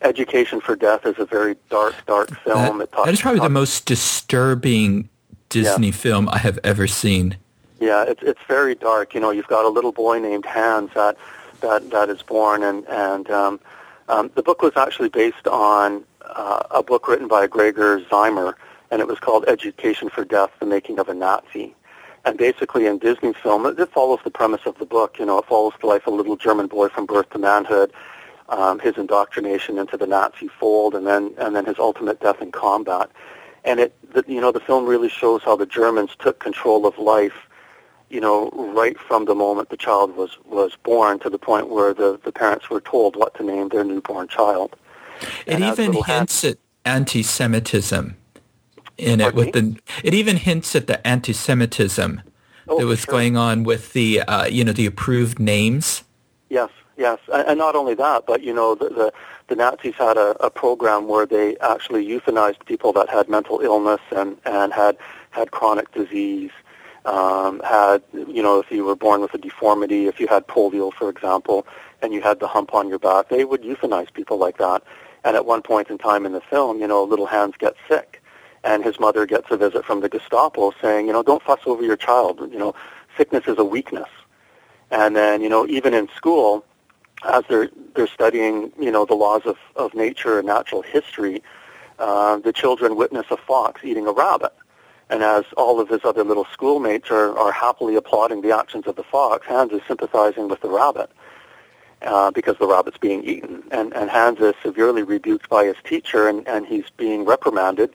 Education for Death is a very dark, dark film. That, that is probably the most disturbing Disney yeah. film I have ever seen. Yeah, it's it's very dark. You know, you've got a little boy named Hans that that that is born, and and um, um, the book was actually based on uh, a book written by Gregor Ziemer, and it was called Education for Death, The Making of a Nazi. And basically in Disney film, it, it follows the premise of the book. You know, it follows the life of a little German boy from birth to manhood, um, his indoctrination into the Nazi fold, and then and then his ultimate death in combat. And it, the, you know, the film really shows how the Germans took control of life you know, right from the moment the child was, was born to the point where the, the parents were told what to name their newborn child. It and even hints at anti-Semitism in it with the. It even hints at the anti-Semitism oh, that was sure. going on with the, uh, you know, the approved names. Yes, yes, and, and not only that, but you know, the the, the Nazis had a, a program where they actually euthanized people that had mental illness and and had had chronic disease um, had, you know, if you were born with a deformity, if you had polio, for example, and you had the hump on your back, they would euthanize people like that. And at one point in time in the film, you know, little Hans gets sick, and his mother gets a visit from the Gestapo saying, you know, don't fuss over your child. You know, sickness is a weakness. And then, you know, even in school, as they're they're studying, you know, the laws of, of nature and natural history, uh, the children witness a fox eating a rabbit. And as all of his other little schoolmates are, are happily applauding the actions of the fox, Hans is sympathizing with the rabbit uh, because the rabbit's being eaten. And, and Hans is severely rebuked by his teacher, and, and he's being reprimanded.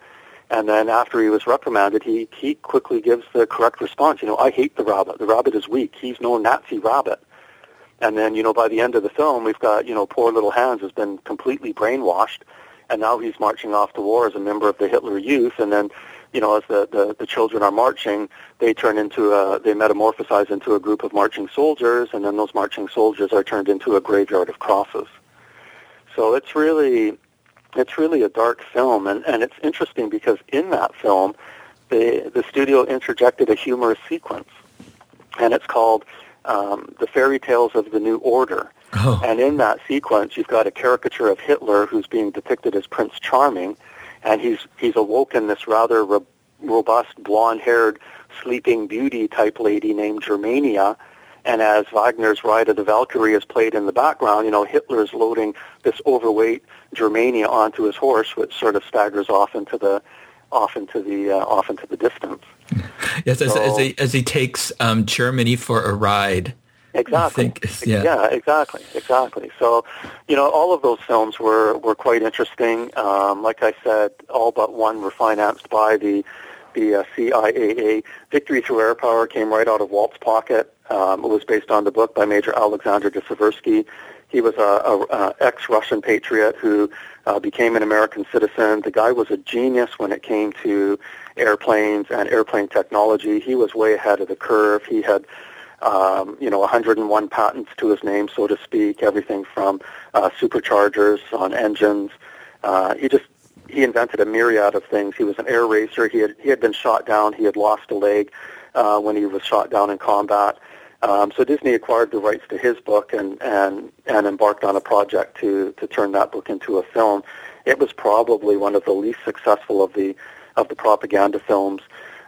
And then after he was reprimanded, he, he quickly gives the correct response. You know, I hate the rabbit. The rabbit is weak. He's no Nazi rabbit. And then, you know, by the end of the film, we've got, you know, poor little Hans has been completely brainwashed, and now he's marching off to war as a member of the Hitler Youth. And then, you know, as the, the, the children are marching, they turn into a, they metamorphosize into a group of marching soldiers, and then those marching soldiers are turned into a graveyard of crosses. So it's really, it's really a dark film, and, and it's interesting because in that film, the, the studio interjected a humorous sequence, and it's called um, the fairy tales of the New Order. Oh. And in that sequence, you've got a caricature of Hitler who's being depicted as Prince Charming, and he's he's awoken this rather ro- robust, blonde-haired, sleeping beauty type lady named Germania. And as Wagner's Ride of the Valkyrie is played in the background, you know, Hitler's loading this overweight Germania onto his horse, which sort of staggers off into the off into the uh, off into the distance. Yes, as, as, he, as he takes um, Germany for a ride. Exactly. Yeah. yeah. exactly, exactly. So, you know, all of those films were were quite interesting. Um, like I said, all but one were financed by the the uh, CIAA. Victory Through Air Power came right out of Walt's pocket. Um, it was based on the book by Major Alexander de He was a, a, a ex-Russian patriot who uh, became an American citizen. The guy was a genius when it came to airplanes and airplane technology. He was way ahead of the curve. He had, um, you know, 101 patents to his name, so to speak. Everything from uh, superchargers on engines. Uh, he just he invented a myriad of things. He was an air racer. He had he had been shot down. He had lost a leg uh, when he was shot down in combat. Um, so Disney acquired the rights to his book and, and, and embarked on a project to, to turn that book into a film. It was probably one of the least successful of the of the propaganda films.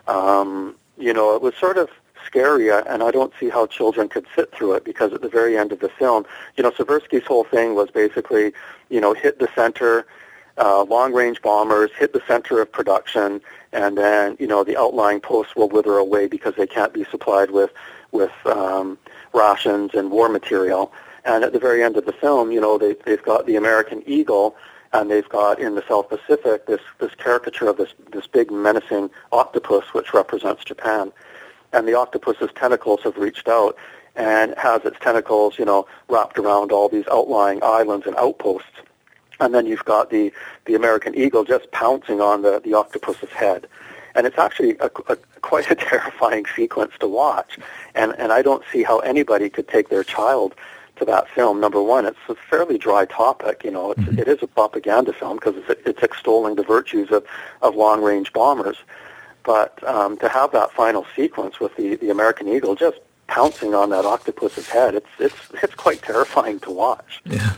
Um, you know, it was sort of scary, uh, and I don't see how children could sit through it because at the very end of the film, you know, Seversky's whole thing was basically, you know, hit the center, uh, long-range bombers, hit the center of production, and then, you know, the outlying posts will wither away because they can't be supplied with with um, rations and war material. And at the very end of the film, you know, they, they've got the American Eagle, and they've got in the South Pacific this this caricature of this this big menacing octopus, which represents Japan. And the octopus's tentacles have reached out and has its tentacles, you know, wrapped around all these outlying islands and outposts. And then you've got the the American Eagle just pouncing on the the octopus's head and it's actually a, a, quite a terrifying sequence to watch. And and I don't see how anybody could take their child to that film. Number one, it's a fairly dry topic. You know, it's, mm-hmm. it is a propaganda film because it's, it's extolling the virtues of of long range bombers. But um, to have that final sequence with the the American Eagle just pouncing on that octopus's head. It's it's it's quite terrifying to watch. Yeah.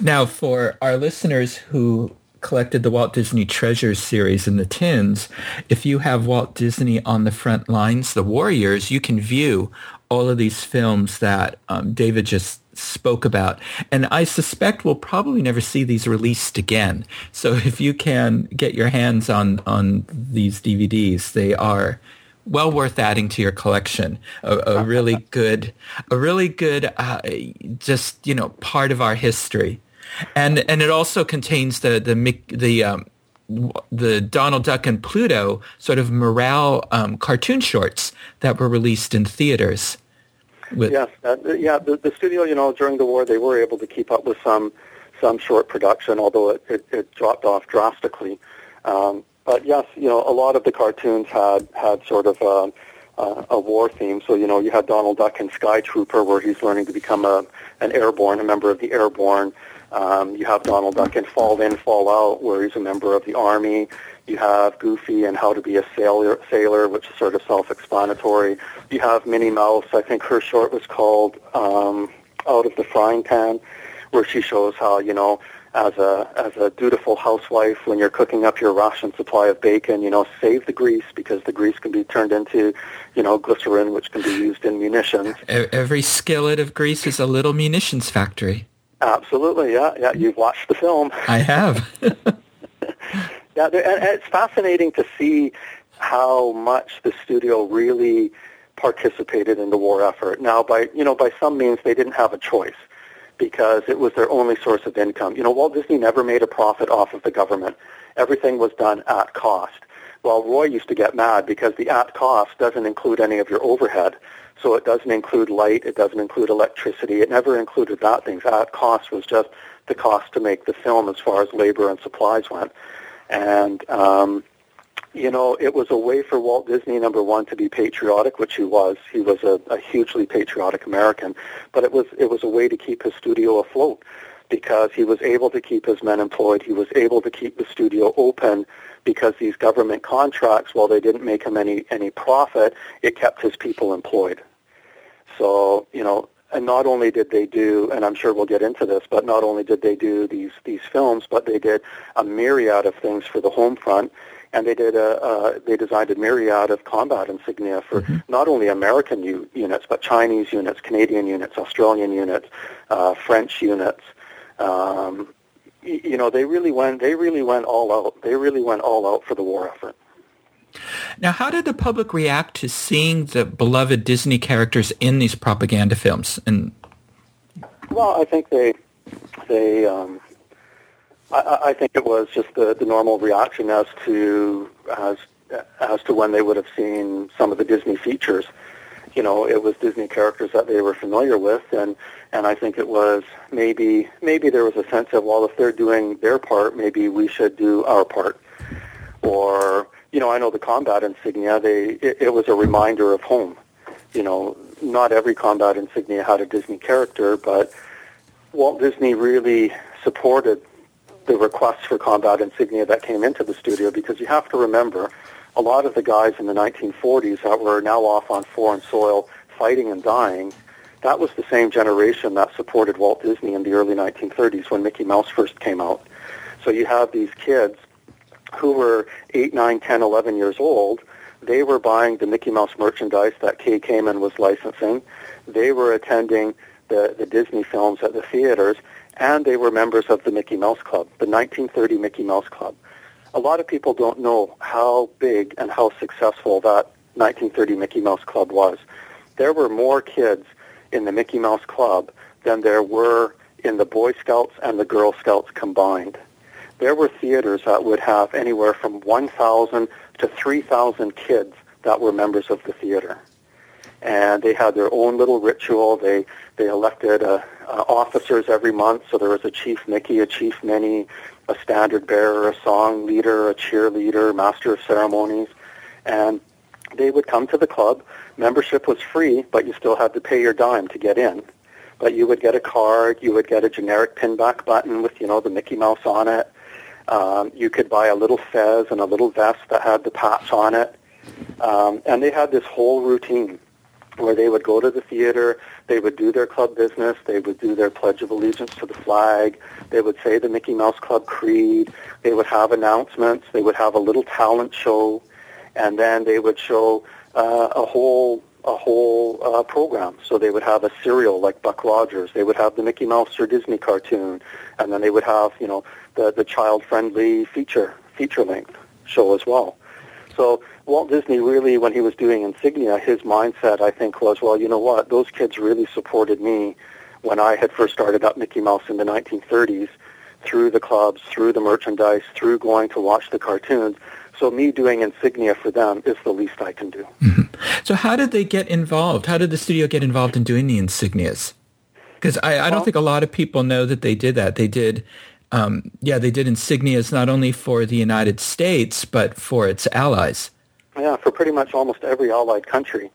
Now, for our listeners who collected the Walt Disney Treasures series in the tins, if you have Walt Disney on the front lines, the Warriors, you can view all of these films that um, David just spoke about. And I suspect we'll probably never see these released again. So if you can get your hands on, on these DVDs, they are well worth adding to your collection. A, a really good, a really good, uh, just, you know, part of our history and and it also contains the the the um, the Donald Duck and Pluto sort of morale um, cartoon shorts that were released in theaters. With yes, uh, yeah. The, the studio, you know, during the war, they were able to keep up with some some short production, although it, it, it dropped off drastically. Um, but yes, you know, a lot of the cartoons had had sort of a, a, a war theme. So you know, you had Donald Duck and Sky Trooper, where he's learning to become a an airborne, a member of the airborne. Um, you have Donald Duck in Fall In, Fall Out, where he's a member of the Army. You have Goofy and How to Be a Sailor, sailor which is sort of self-explanatory. You have Minnie Mouse. I think her short was called um, Out of the Frying Pan, where she shows how, you know, as a as a dutiful housewife when you're cooking up your ration supply of bacon, you know, save the grease because the grease can be turned into, you know, glycerin, which can be used in munitions. Every skillet of grease is a little munitions factory. Absolutely, yeah, yeah. Mm-hmm. You've watched the film. I have. yeah, and it's fascinating to see how much the studio really participated in the war effort. Now, by you know, by some means, they didn't have a choice because it was their only source of income. You know, Walt Disney never made a profit off of the government. Everything was done at cost. Well, Roy used to get mad because the at cost doesn't include any of your overhead. So it doesn't include light, it doesn't include electricity, it never included that things. At cost was just the cost to make the film as far as labor and supplies went. And um, you know, it was a way for Walt Disney, number one, to be patriotic, which he was. He was a, a hugely patriotic American, but it was it was a way to keep his studio afloat because he was able to keep his men employed. He was able to keep the studio open because these government contracts, while they didn't make him any any profit, it kept his people employed. So, you know, and not only did they do, and I'm sure we'll get into this, but not only did they do these these films, but they did a myriad of things for the home front and they did a uh, they designed a myriad of combat insignia for mm-hmm. not only American u- units but Chinese units, Canadian units, Australian units, uh, French units. Um, y- you know, they really went they really went all out. They really went all out for the war effort. Now, how did the public react to seeing the beloved Disney characters in these propaganda films? And well, I think they they um, I, I think it was just the, the normal reaction as to as as to when they would have seen some of the Disney features. You know, it was Disney characters that they were familiar with, and and I think it was maybe maybe there was a sense of well, if they're doing their part, maybe we should do our part. Or you know, I know the combat insignia. They it, it was a reminder of home. You know, not every combat insignia had a Disney character, but Walt Disney really supported the requests for combat insignia that came into the studio because you have to remember a lot of the guys in the 1940s that were now off on foreign soil fighting and dying, that was the same generation that supported Walt Disney in the early 1930s when Mickey Mouse first came out. So you have these kids who were 8, 9, 10, 11 years old. They were buying the Mickey Mouse merchandise that Kay Kamen was licensing. They were attending the, the Disney films at the theaters and they were members of the Mickey Mouse Club, the 1930 Mickey Mouse Club. A lot of people don't know how big and how successful that 1930 Mickey Mouse Club was. There were more kids in the Mickey Mouse Club than there were in the Boy Scouts and the Girl Scouts combined. There were theaters that would have anywhere from 1,000 to 3,000 kids that were members of the theater and they had their own little ritual. They they elected uh, uh, officers every month, so there was a chief Mickey, a chief Minnie, a standard bearer, a song leader, a cheerleader, master of ceremonies, and they would come to the club. Membership was free, but you still had to pay your dime to get in. But you would get a card, you would get a generic pinback button with you know the Mickey Mouse on it. Um, you could buy a little fez and a little vest that had the patch on it. Um, and they had this whole routine where they would go to the theater, they would do their club business, they would do their Pledge of Allegiance to the flag, they would say the Mickey Mouse Club creed, they would have announcements, they would have a little talent show, and then they would show uh, a whole a whole uh, program. So they would have a serial like Buck Rogers. They would have the Mickey Mouse or Disney cartoon, and then they would have you know the the child friendly feature feature length show as well. So Walt Disney really, when he was doing Insignia, his mindset, I think, was, well, you know what? Those kids really supported me when I had first started up Mickey Mouse in the 1930s through the clubs, through the merchandise, through going to watch the cartoons. So me doing Insignia for them is the least I can do. Mm-hmm. So how did they get involved? How did the studio get involved in doing the Insignias? Because I, I, don't well, think a lot of people know that they did that. They did um, yeah, they did insignias not only for the United States, but for its allies. Yeah, for pretty much almost every allied country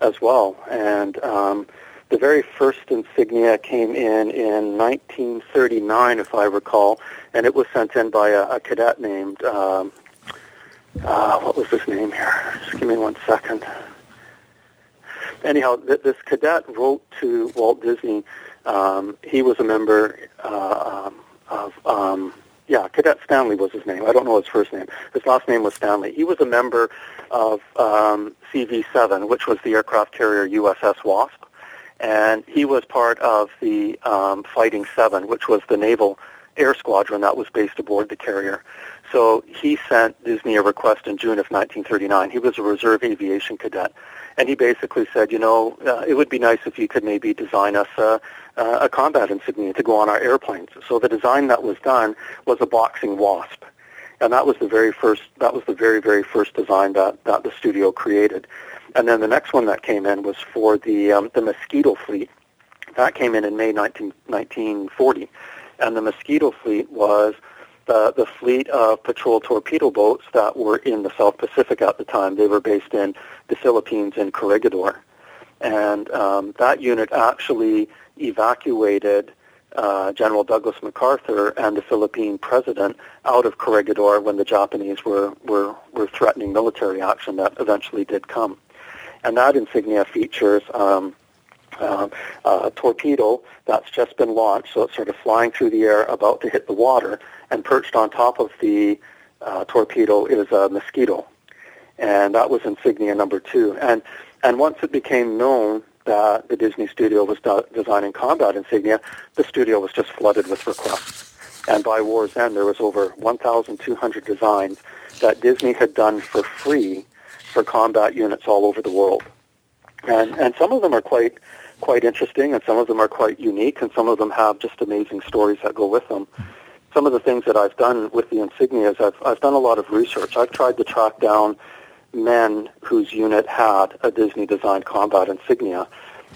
as well. And um, the very first insignia came in in 1939, if I recall, and it was sent in by a, a cadet named, um, uh, what was his name here? Just give me one second. Anyhow, th- this cadet wrote to Walt Disney. Um, he was a member uh, um, of um, yeah, Cadet Stanley was his name. I don't know his first name. His last name was Stanley. He was a member of um, CV-7, which was the aircraft carrier USS Wasp, and he was part of the um, Fighting Seven, which was the naval air squadron that was based aboard the carrier. So he sent Disney a request in June of 1939. He was a reserve aviation cadet, and he basically said, you know, uh, it would be nice if you could maybe design us a, a combat insignia to go on our airplanes. So the design that was done was a boxing wasp, and that was the very first. That was the very very first design that that the studio created. And then the next one that came in was for the um, the Mosquito fleet. That came in in May 19, 1940, and the Mosquito fleet was the, the fleet of patrol torpedo boats that were in the South Pacific at the time. They were based in the Philippines in Corregidor. And um, that unit actually evacuated uh, General Douglas MacArthur and the Philippine president out of Corregidor when the Japanese were, were, were threatening military action that eventually did come. And that insignia features um, uh, a torpedo that's just been launched, so it's sort of flying through the air, about to hit the water, and perched on top of the uh, torpedo is a mosquito, and that was insignia number two. And and once it became known that the Disney studio was de- designing combat insignia, the studio was just flooded with requests. And by war's end, there was over 1,200 designs that Disney had done for free for combat units all over the world. And and some of them are quite quite interesting, and some of them are quite unique, and some of them have just amazing stories that go with them. Some of the things that I've done with the insignias, I've, I've done a lot of research. I've tried to track down men whose unit had a Disney-designed combat insignia.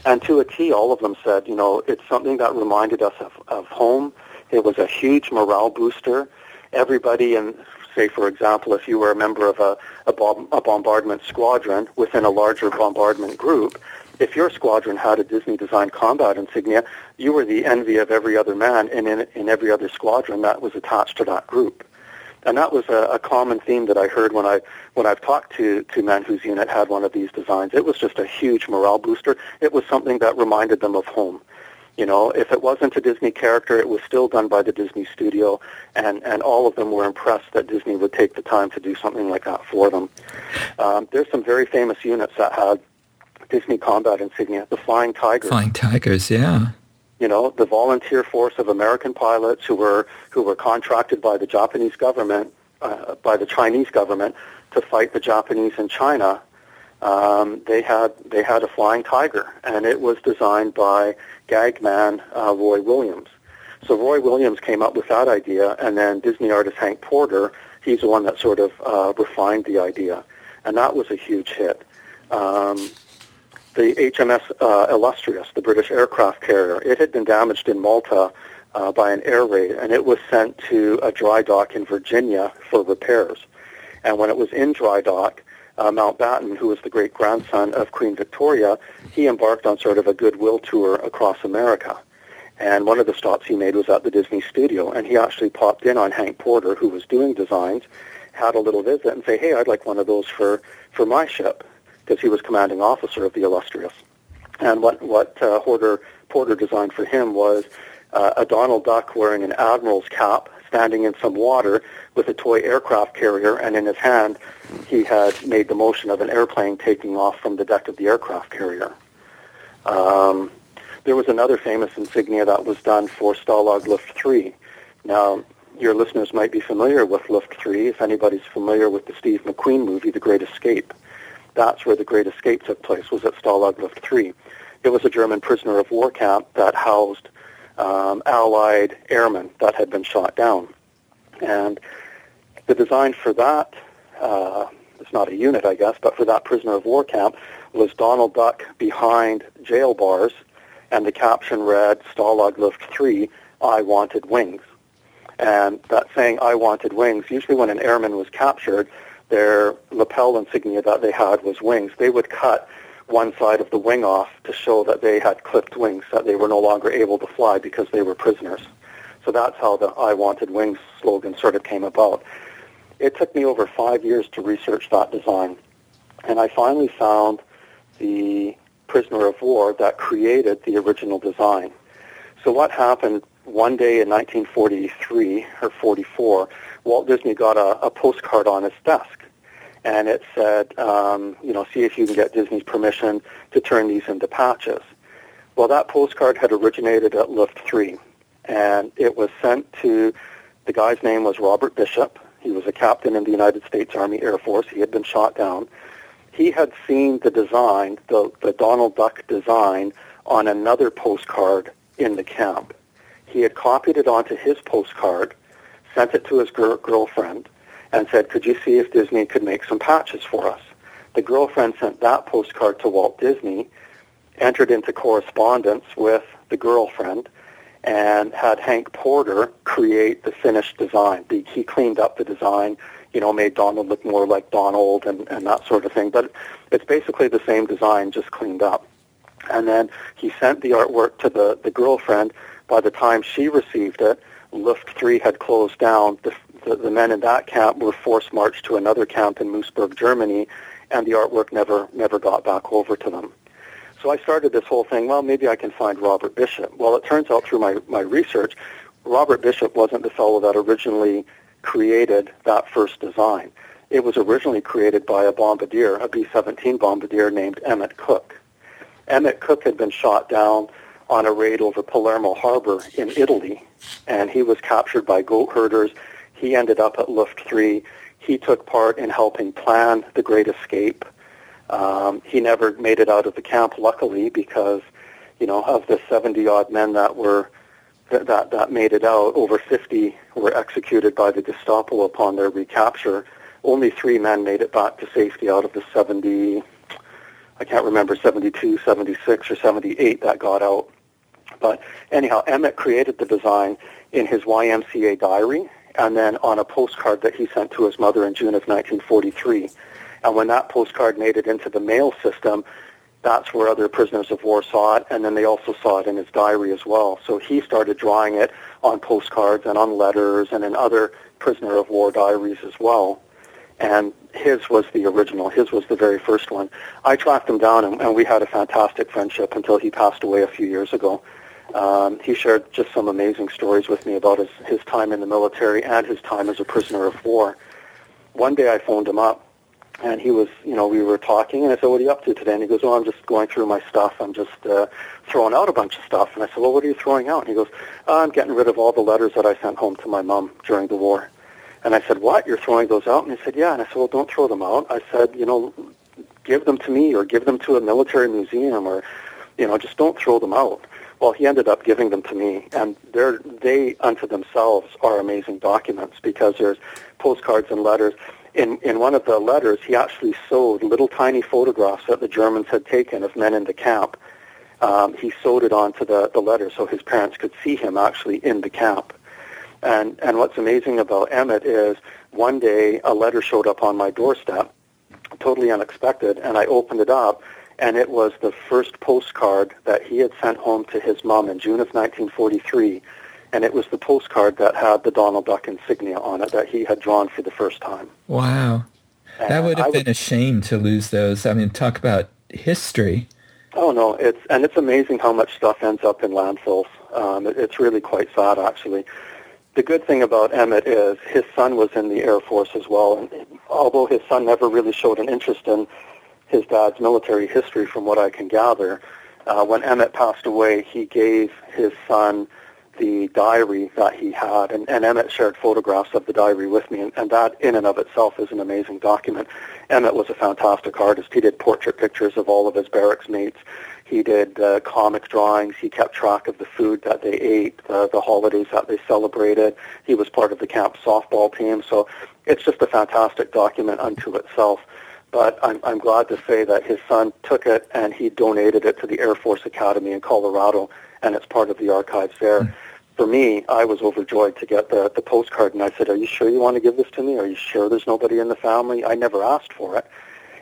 And to a T, all of them said, you know, it's something that reminded us of, of home. It was a huge morale booster. Everybody in, say, for example, if you were a member of a, a, bomb, a bombardment squadron within a larger bombardment group, if your squadron had a Disney-designed combat insignia, you were the envy of every other man in, in, in every other squadron that was attached to that group. And that was a, a common theme that I heard when I when I've talked to to men whose unit had one of these designs. It was just a huge morale booster. It was something that reminded them of home. You know, if it wasn't a Disney character, it was still done by the Disney studio, and, and all of them were impressed that Disney would take the time to do something like that for them. Um, there's some very famous units that had Disney combat insignia, the Flying Tigers. Flying Tigers, yeah. You know, the volunteer force of American pilots who were who were contracted by the Japanese government, uh, by the Chinese government, to fight the Japanese in China. Um, they had they had a Flying Tiger, and it was designed by gagman uh, Roy Williams. So Roy Williams came up with that idea, and then Disney artist Hank Porter, he's the one that sort of uh, refined the idea, and that was a huge hit. Um, the HMS uh, Illustrious, the British aircraft carrier. It had been damaged in Malta uh, by an air raid, and it was sent to a dry dock in Virginia for repairs. And when it was in dry dock, uh, Mountbatten, who was the great grandson of Queen Victoria, he embarked on sort of a goodwill tour across America. And one of the stops he made was at the Disney studio, and he actually popped in on Hank Porter, who was doing designs, had a little visit, and say, "Hey, I'd like one of those for for my ship." because he was commanding officer of the Illustrious. And what what uh, Porter Porter designed for him was uh, a Donald Duck wearing an admiral's cap, standing in some water with a toy aircraft carrier, and in his hand he had made the motion of an airplane taking off from the deck of the aircraft carrier. Um, there was another famous insignia that was done for Stalag Luft 3. Now, your listeners might be familiar with Luft 3 if anybody's familiar with the Steve McQueen movie, The Great Escape that's where the Great Escape took place, was at Stalag Luft 3. It was a German prisoner of war camp that housed um, Allied airmen that had been shot down. And the design for that, uh, it's not a unit, I guess, but for that prisoner of war camp was Donald Duck behind jail bars, and the caption read, Stalag Luft 3, I wanted wings. And that saying, I wanted wings, usually when an airman was captured, their lapel insignia that they had was wings. They would cut one side of the wing off to show that they had clipped wings, that they were no longer able to fly because they were prisoners. So that's how the I Wanted Wings slogan sort of came about. It took me over five years to research that design, and I finally found the prisoner of war that created the original design. So what happened one day in 1943 or 44, Walt Disney got a, a postcard on his desk, and it said, um, you know, see if you can get Disney's permission to turn these into patches. Well, that postcard had originated at Luft 3, and it was sent to, the guy's name was Robert Bishop. He was a captain in the United States Army Air Force. He had been shot down. He had seen the design, the, the Donald Duck design, on another postcard in the camp. He had copied it onto his postcard, sent it to his gir- girlfriend, and said, could you see if Disney could make some patches for us? The girlfriend sent that postcard to Walt Disney, entered into correspondence with the girlfriend, and had Hank Porter create the finished design. The, he cleaned up the design, you know, made Donald look more like Donald and, and that sort of thing. But it's basically the same design, just cleaned up. And then he sent the artwork to the, the girlfriend. By the time she received it, Luft 3 had closed down. The, the, the men in that camp were forced marched to another camp in Moosburg, Germany, and the artwork never, never got back over to them. So I started this whole thing, well, maybe I can find Robert Bishop. Well, it turns out through my, my research, Robert Bishop wasn't the fellow that originally created that first design. It was originally created by a bombardier, a B-17 bombardier named Emmett Cook. Emmett Cook had been shot down on a raid over Palermo Harbor in Italy, and he was captured by goat herders. He ended up at Luft 3. He took part in helping plan the Great Escape. Um, he never made it out of the camp, luckily, because, you know, of the 70-odd men that were that, that, that made it out, over 50 were executed by the Gestapo upon their recapture. Only three men made it back to safety out of the 70, I can't remember 72, 76, or 78 that got out. But anyhow, Emmett created the design in his YMCA diary and then on a postcard that he sent to his mother in June of 1943. And when that postcard made it into the mail system, that's where other prisoners of war saw it, and then they also saw it in his diary as well. So he started drawing it on postcards and on letters and in other prisoner of war diaries as well and his was the original. His was the very first one. I tracked him down, and, and we had a fantastic friendship until he passed away a few years ago. Um, he shared just some amazing stories with me about his, his time in the military and his time as a prisoner of war. One day I phoned him up, and he was, you know, we were talking, and I said, what are you up to today? And he goes, oh, I'm just going through my stuff. I'm just uh, throwing out a bunch of stuff. And I said, well, what are you throwing out? And he goes, oh, I'm getting rid of all the letters that I sent home to my mom during the war. And I said, what? You're throwing those out? And he said, yeah. And I said, well, don't throw them out. I said, you know, give them to me or give them to a military museum or, you know, just don't throw them out. Well, he ended up giving them to me, and they're, they unto themselves are amazing documents because there's postcards and letters. In, in one of the letters, he actually sewed little tiny photographs that the Germans had taken of men in the camp. Um, he sewed it onto the, the letter so his parents could see him actually in the camp. And, and what's amazing about Emmett is one day a letter showed up on my doorstep, totally unexpected, and I opened it up, and it was the first postcard that he had sent home to his mom in June of 1943, and it was the postcard that had the Donald Duck insignia on it that he had drawn for the first time. Wow. And that would have been a shame to lose those. I mean, talk about history. Oh no, it's and it's amazing how much stuff ends up in landfills. Um, it, it's really quite sad, actually the good thing about Emmett is his son was in the Air Force as well. And although his son never really showed an interest in his dad's military history, from what I can gather, uh, when Emmett passed away, he gave his son the diary that he had, and, and Emmett shared photographs of the diary with me, and, and that in and of itself is an amazing document. Emmett was a fantastic artist. He did portrait pictures of all of his barracks mates. He did uh, comic drawings. He kept track of the food that they ate, uh, the holidays that they celebrated. He was part of the camp softball team. So it's just a fantastic document unto itself. But I'm, I'm glad to say that his son took it and he donated it to the Air Force Academy in Colorado, and it's part of the archives there. Mm. For me, I was overjoyed to get the, the postcard, and I said, are you sure you want to give this to me? Are you sure there's nobody in the family? I never asked for it.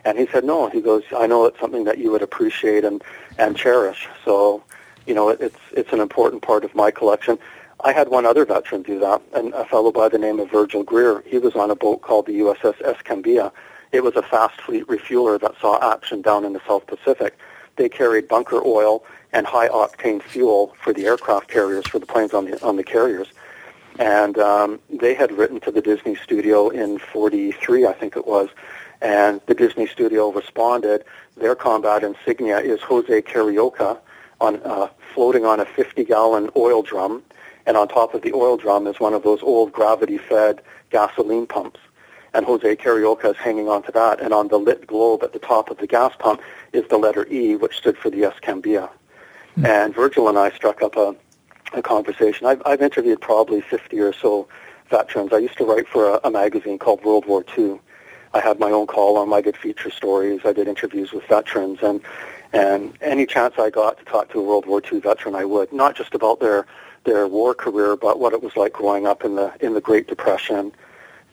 And he said, no. He goes, I know it's something that you would appreciate and, and cherish. So, you know, it, it's, it's an important part of my collection. I had one other veteran do that, and a fellow by the name of Virgil Greer. He was on a boat called the USS Escambia. It was a fast fleet refueler that saw action down in the South Pacific. they carried bunker oil and high octane fuel for the aircraft carriers for the planes on the on the carriers. And um, they had written to the Disney studio in 43, I think it was, and the Disney studio responded, their combat insignia is Jose Carioca on, uh, floating on a 50-gallon oil drum, and on top of the oil drum is one of those old gravity-fed gasoline pumps. And Jose Carioca is hanging onto that, and on the lit globe at the top of the gas pump is the letter E, which stood for the Escambia. Mm. And Virgil and I struck up a, a conversation. I've, I've interviewed probably 50 or so veterans. I used to write for a, a magazine called World War II. I had my own column. I did feature stories. I did interviews with veterans, and and any chance I got to talk to a World War II veteran, I would. Not just about their their war career, but what it was like growing up in the in the Great Depression.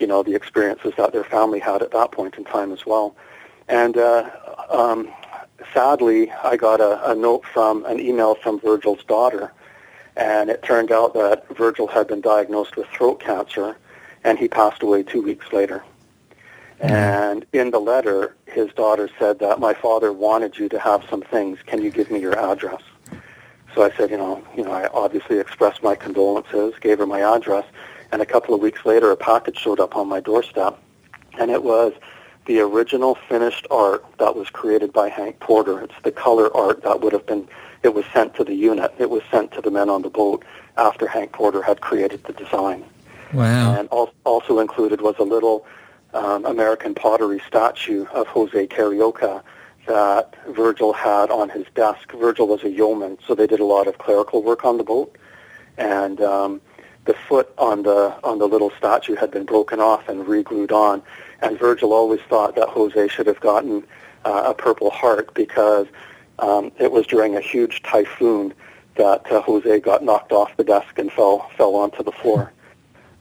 You know, the experiences that their family had at that point in time as well. And uh, um, sadly, I got a, a note from an email from Virgil's daughter, and it turned out that Virgil had been diagnosed with throat cancer, and he passed away two weeks later. Mm-hmm. And in the letter, his daughter said that my father wanted you to have some things. Can you give me your address? So I said, you know, you know, I obviously expressed my condolences, gave her my address, and a couple of weeks later, a package showed up on my doorstep, and it was the original finished art that was created by Hank Porter. It's the color art that would have been, it was sent to the unit. It was sent to the men on the boat after Hank Porter had created the design. Wow. And also included was a little um, American pottery statue of Jose Carioca that Virgil had on his desk. Virgil was a yeoman, so they did a lot of clerical work on the boat. And um, the foot on the on the little statue had been broken off and re-glued on. And Virgil always thought that Jose should have gotten uh, a Purple Heart because um, it was during a huge typhoon that uh, Jose got knocked off the desk and fell fell onto the floor.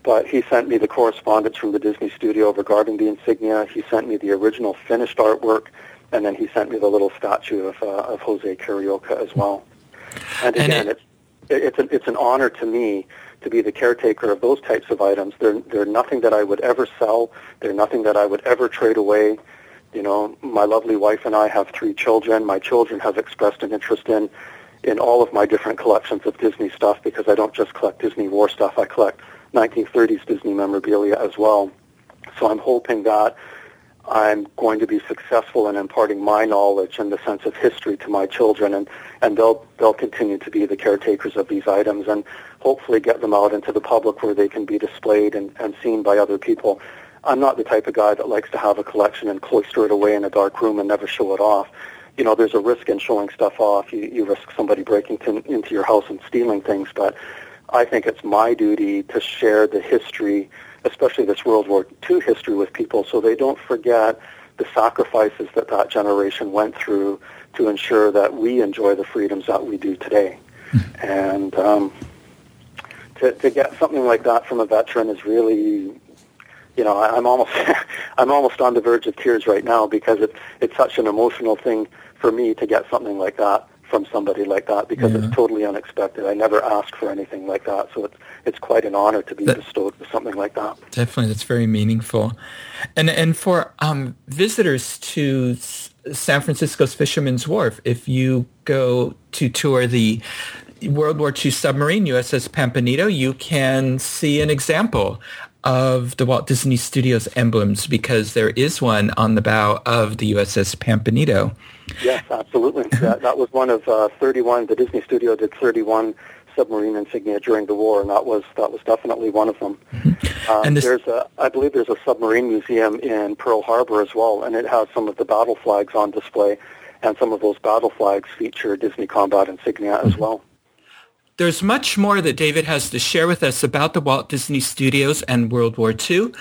But he sent me the correspondence from the Disney studio regarding the insignia. He sent me the original finished artwork, and then he sent me the little statue of, uh, of Jose Carioca as well. And again, and it, it's, it's, an, it's an honor to me to be the caretaker of those types of items. They're, they're nothing that I would ever sell. They're nothing that I would ever trade away. You know, my lovely wife and I have three children. My children have expressed an interest in in all of my different collections of Disney stuff because I don't just collect Disney war stuff. I collect 1930s Disney memorabilia as well. So I'm hoping that I'm going to be successful in imparting my knowledge and the sense of history to my children, and, and they'll they'll continue to be the caretakers of these items, and hopefully get them out into the public where they can be displayed and, and seen by other people. I'm not the type of guy that likes to have a collection and cloister it away in a dark room and never show it off. You know, there's a risk in showing stuff off. You, you risk somebody breaking to, into your house and stealing things, but I think it's my duty to share the history, especially this World War II history with people so they don't forget the sacrifices that that generation went through to ensure that we enjoy the freedoms that we do today. and um, to, to get something like that from a veteran is really, you know, I'm almost, I'm almost on the verge of tears right now because it, it's such an emotional thing for me to get something like that from somebody like that because yeah. it's totally unexpected. I never asked for anything like that, so it's it's quite an honor to be that, bestowed with something like that. Definitely, that's very meaningful. And and for um, visitors to San Francisco's Fisherman's Wharf, if you go to tour the World War II submarine USS Pampanito, you can see an example of the Walt Disney Studios emblems because there is one on the bow of the USS Pampanito. Yes, absolutely. that, that was one of uh, 31. The Disney Studio did 31 submarine insignia during the war, and that was that was definitely one of them. Mm-hmm. Um, and this... there's a, I believe there's a submarine museum in Pearl Harbor as well, and it has some of the battle flags on display, and some of those battle flags feature Disney combat insignia mm-hmm. as well. There's much more that David has to share with us about the Walt Disney Studios and World War II.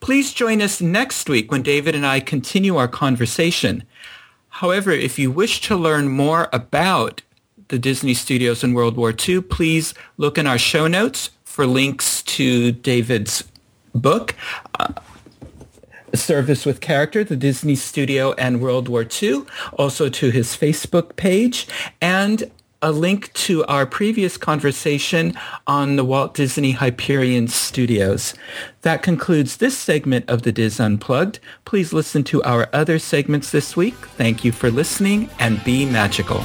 Please join us next week when David and I continue our conversation. However, if you wish to learn more about the Disney Studios in World War II, please look in our show notes for links to David's book, uh, Service with Character, the Disney Studio and World War II, also to his Facebook page, and a link to our previous conversation on the Walt Disney Hyperion Studios. That concludes this segment of the DIS Unplugged. Please listen to our other segments this week. Thank you for listening and be magical.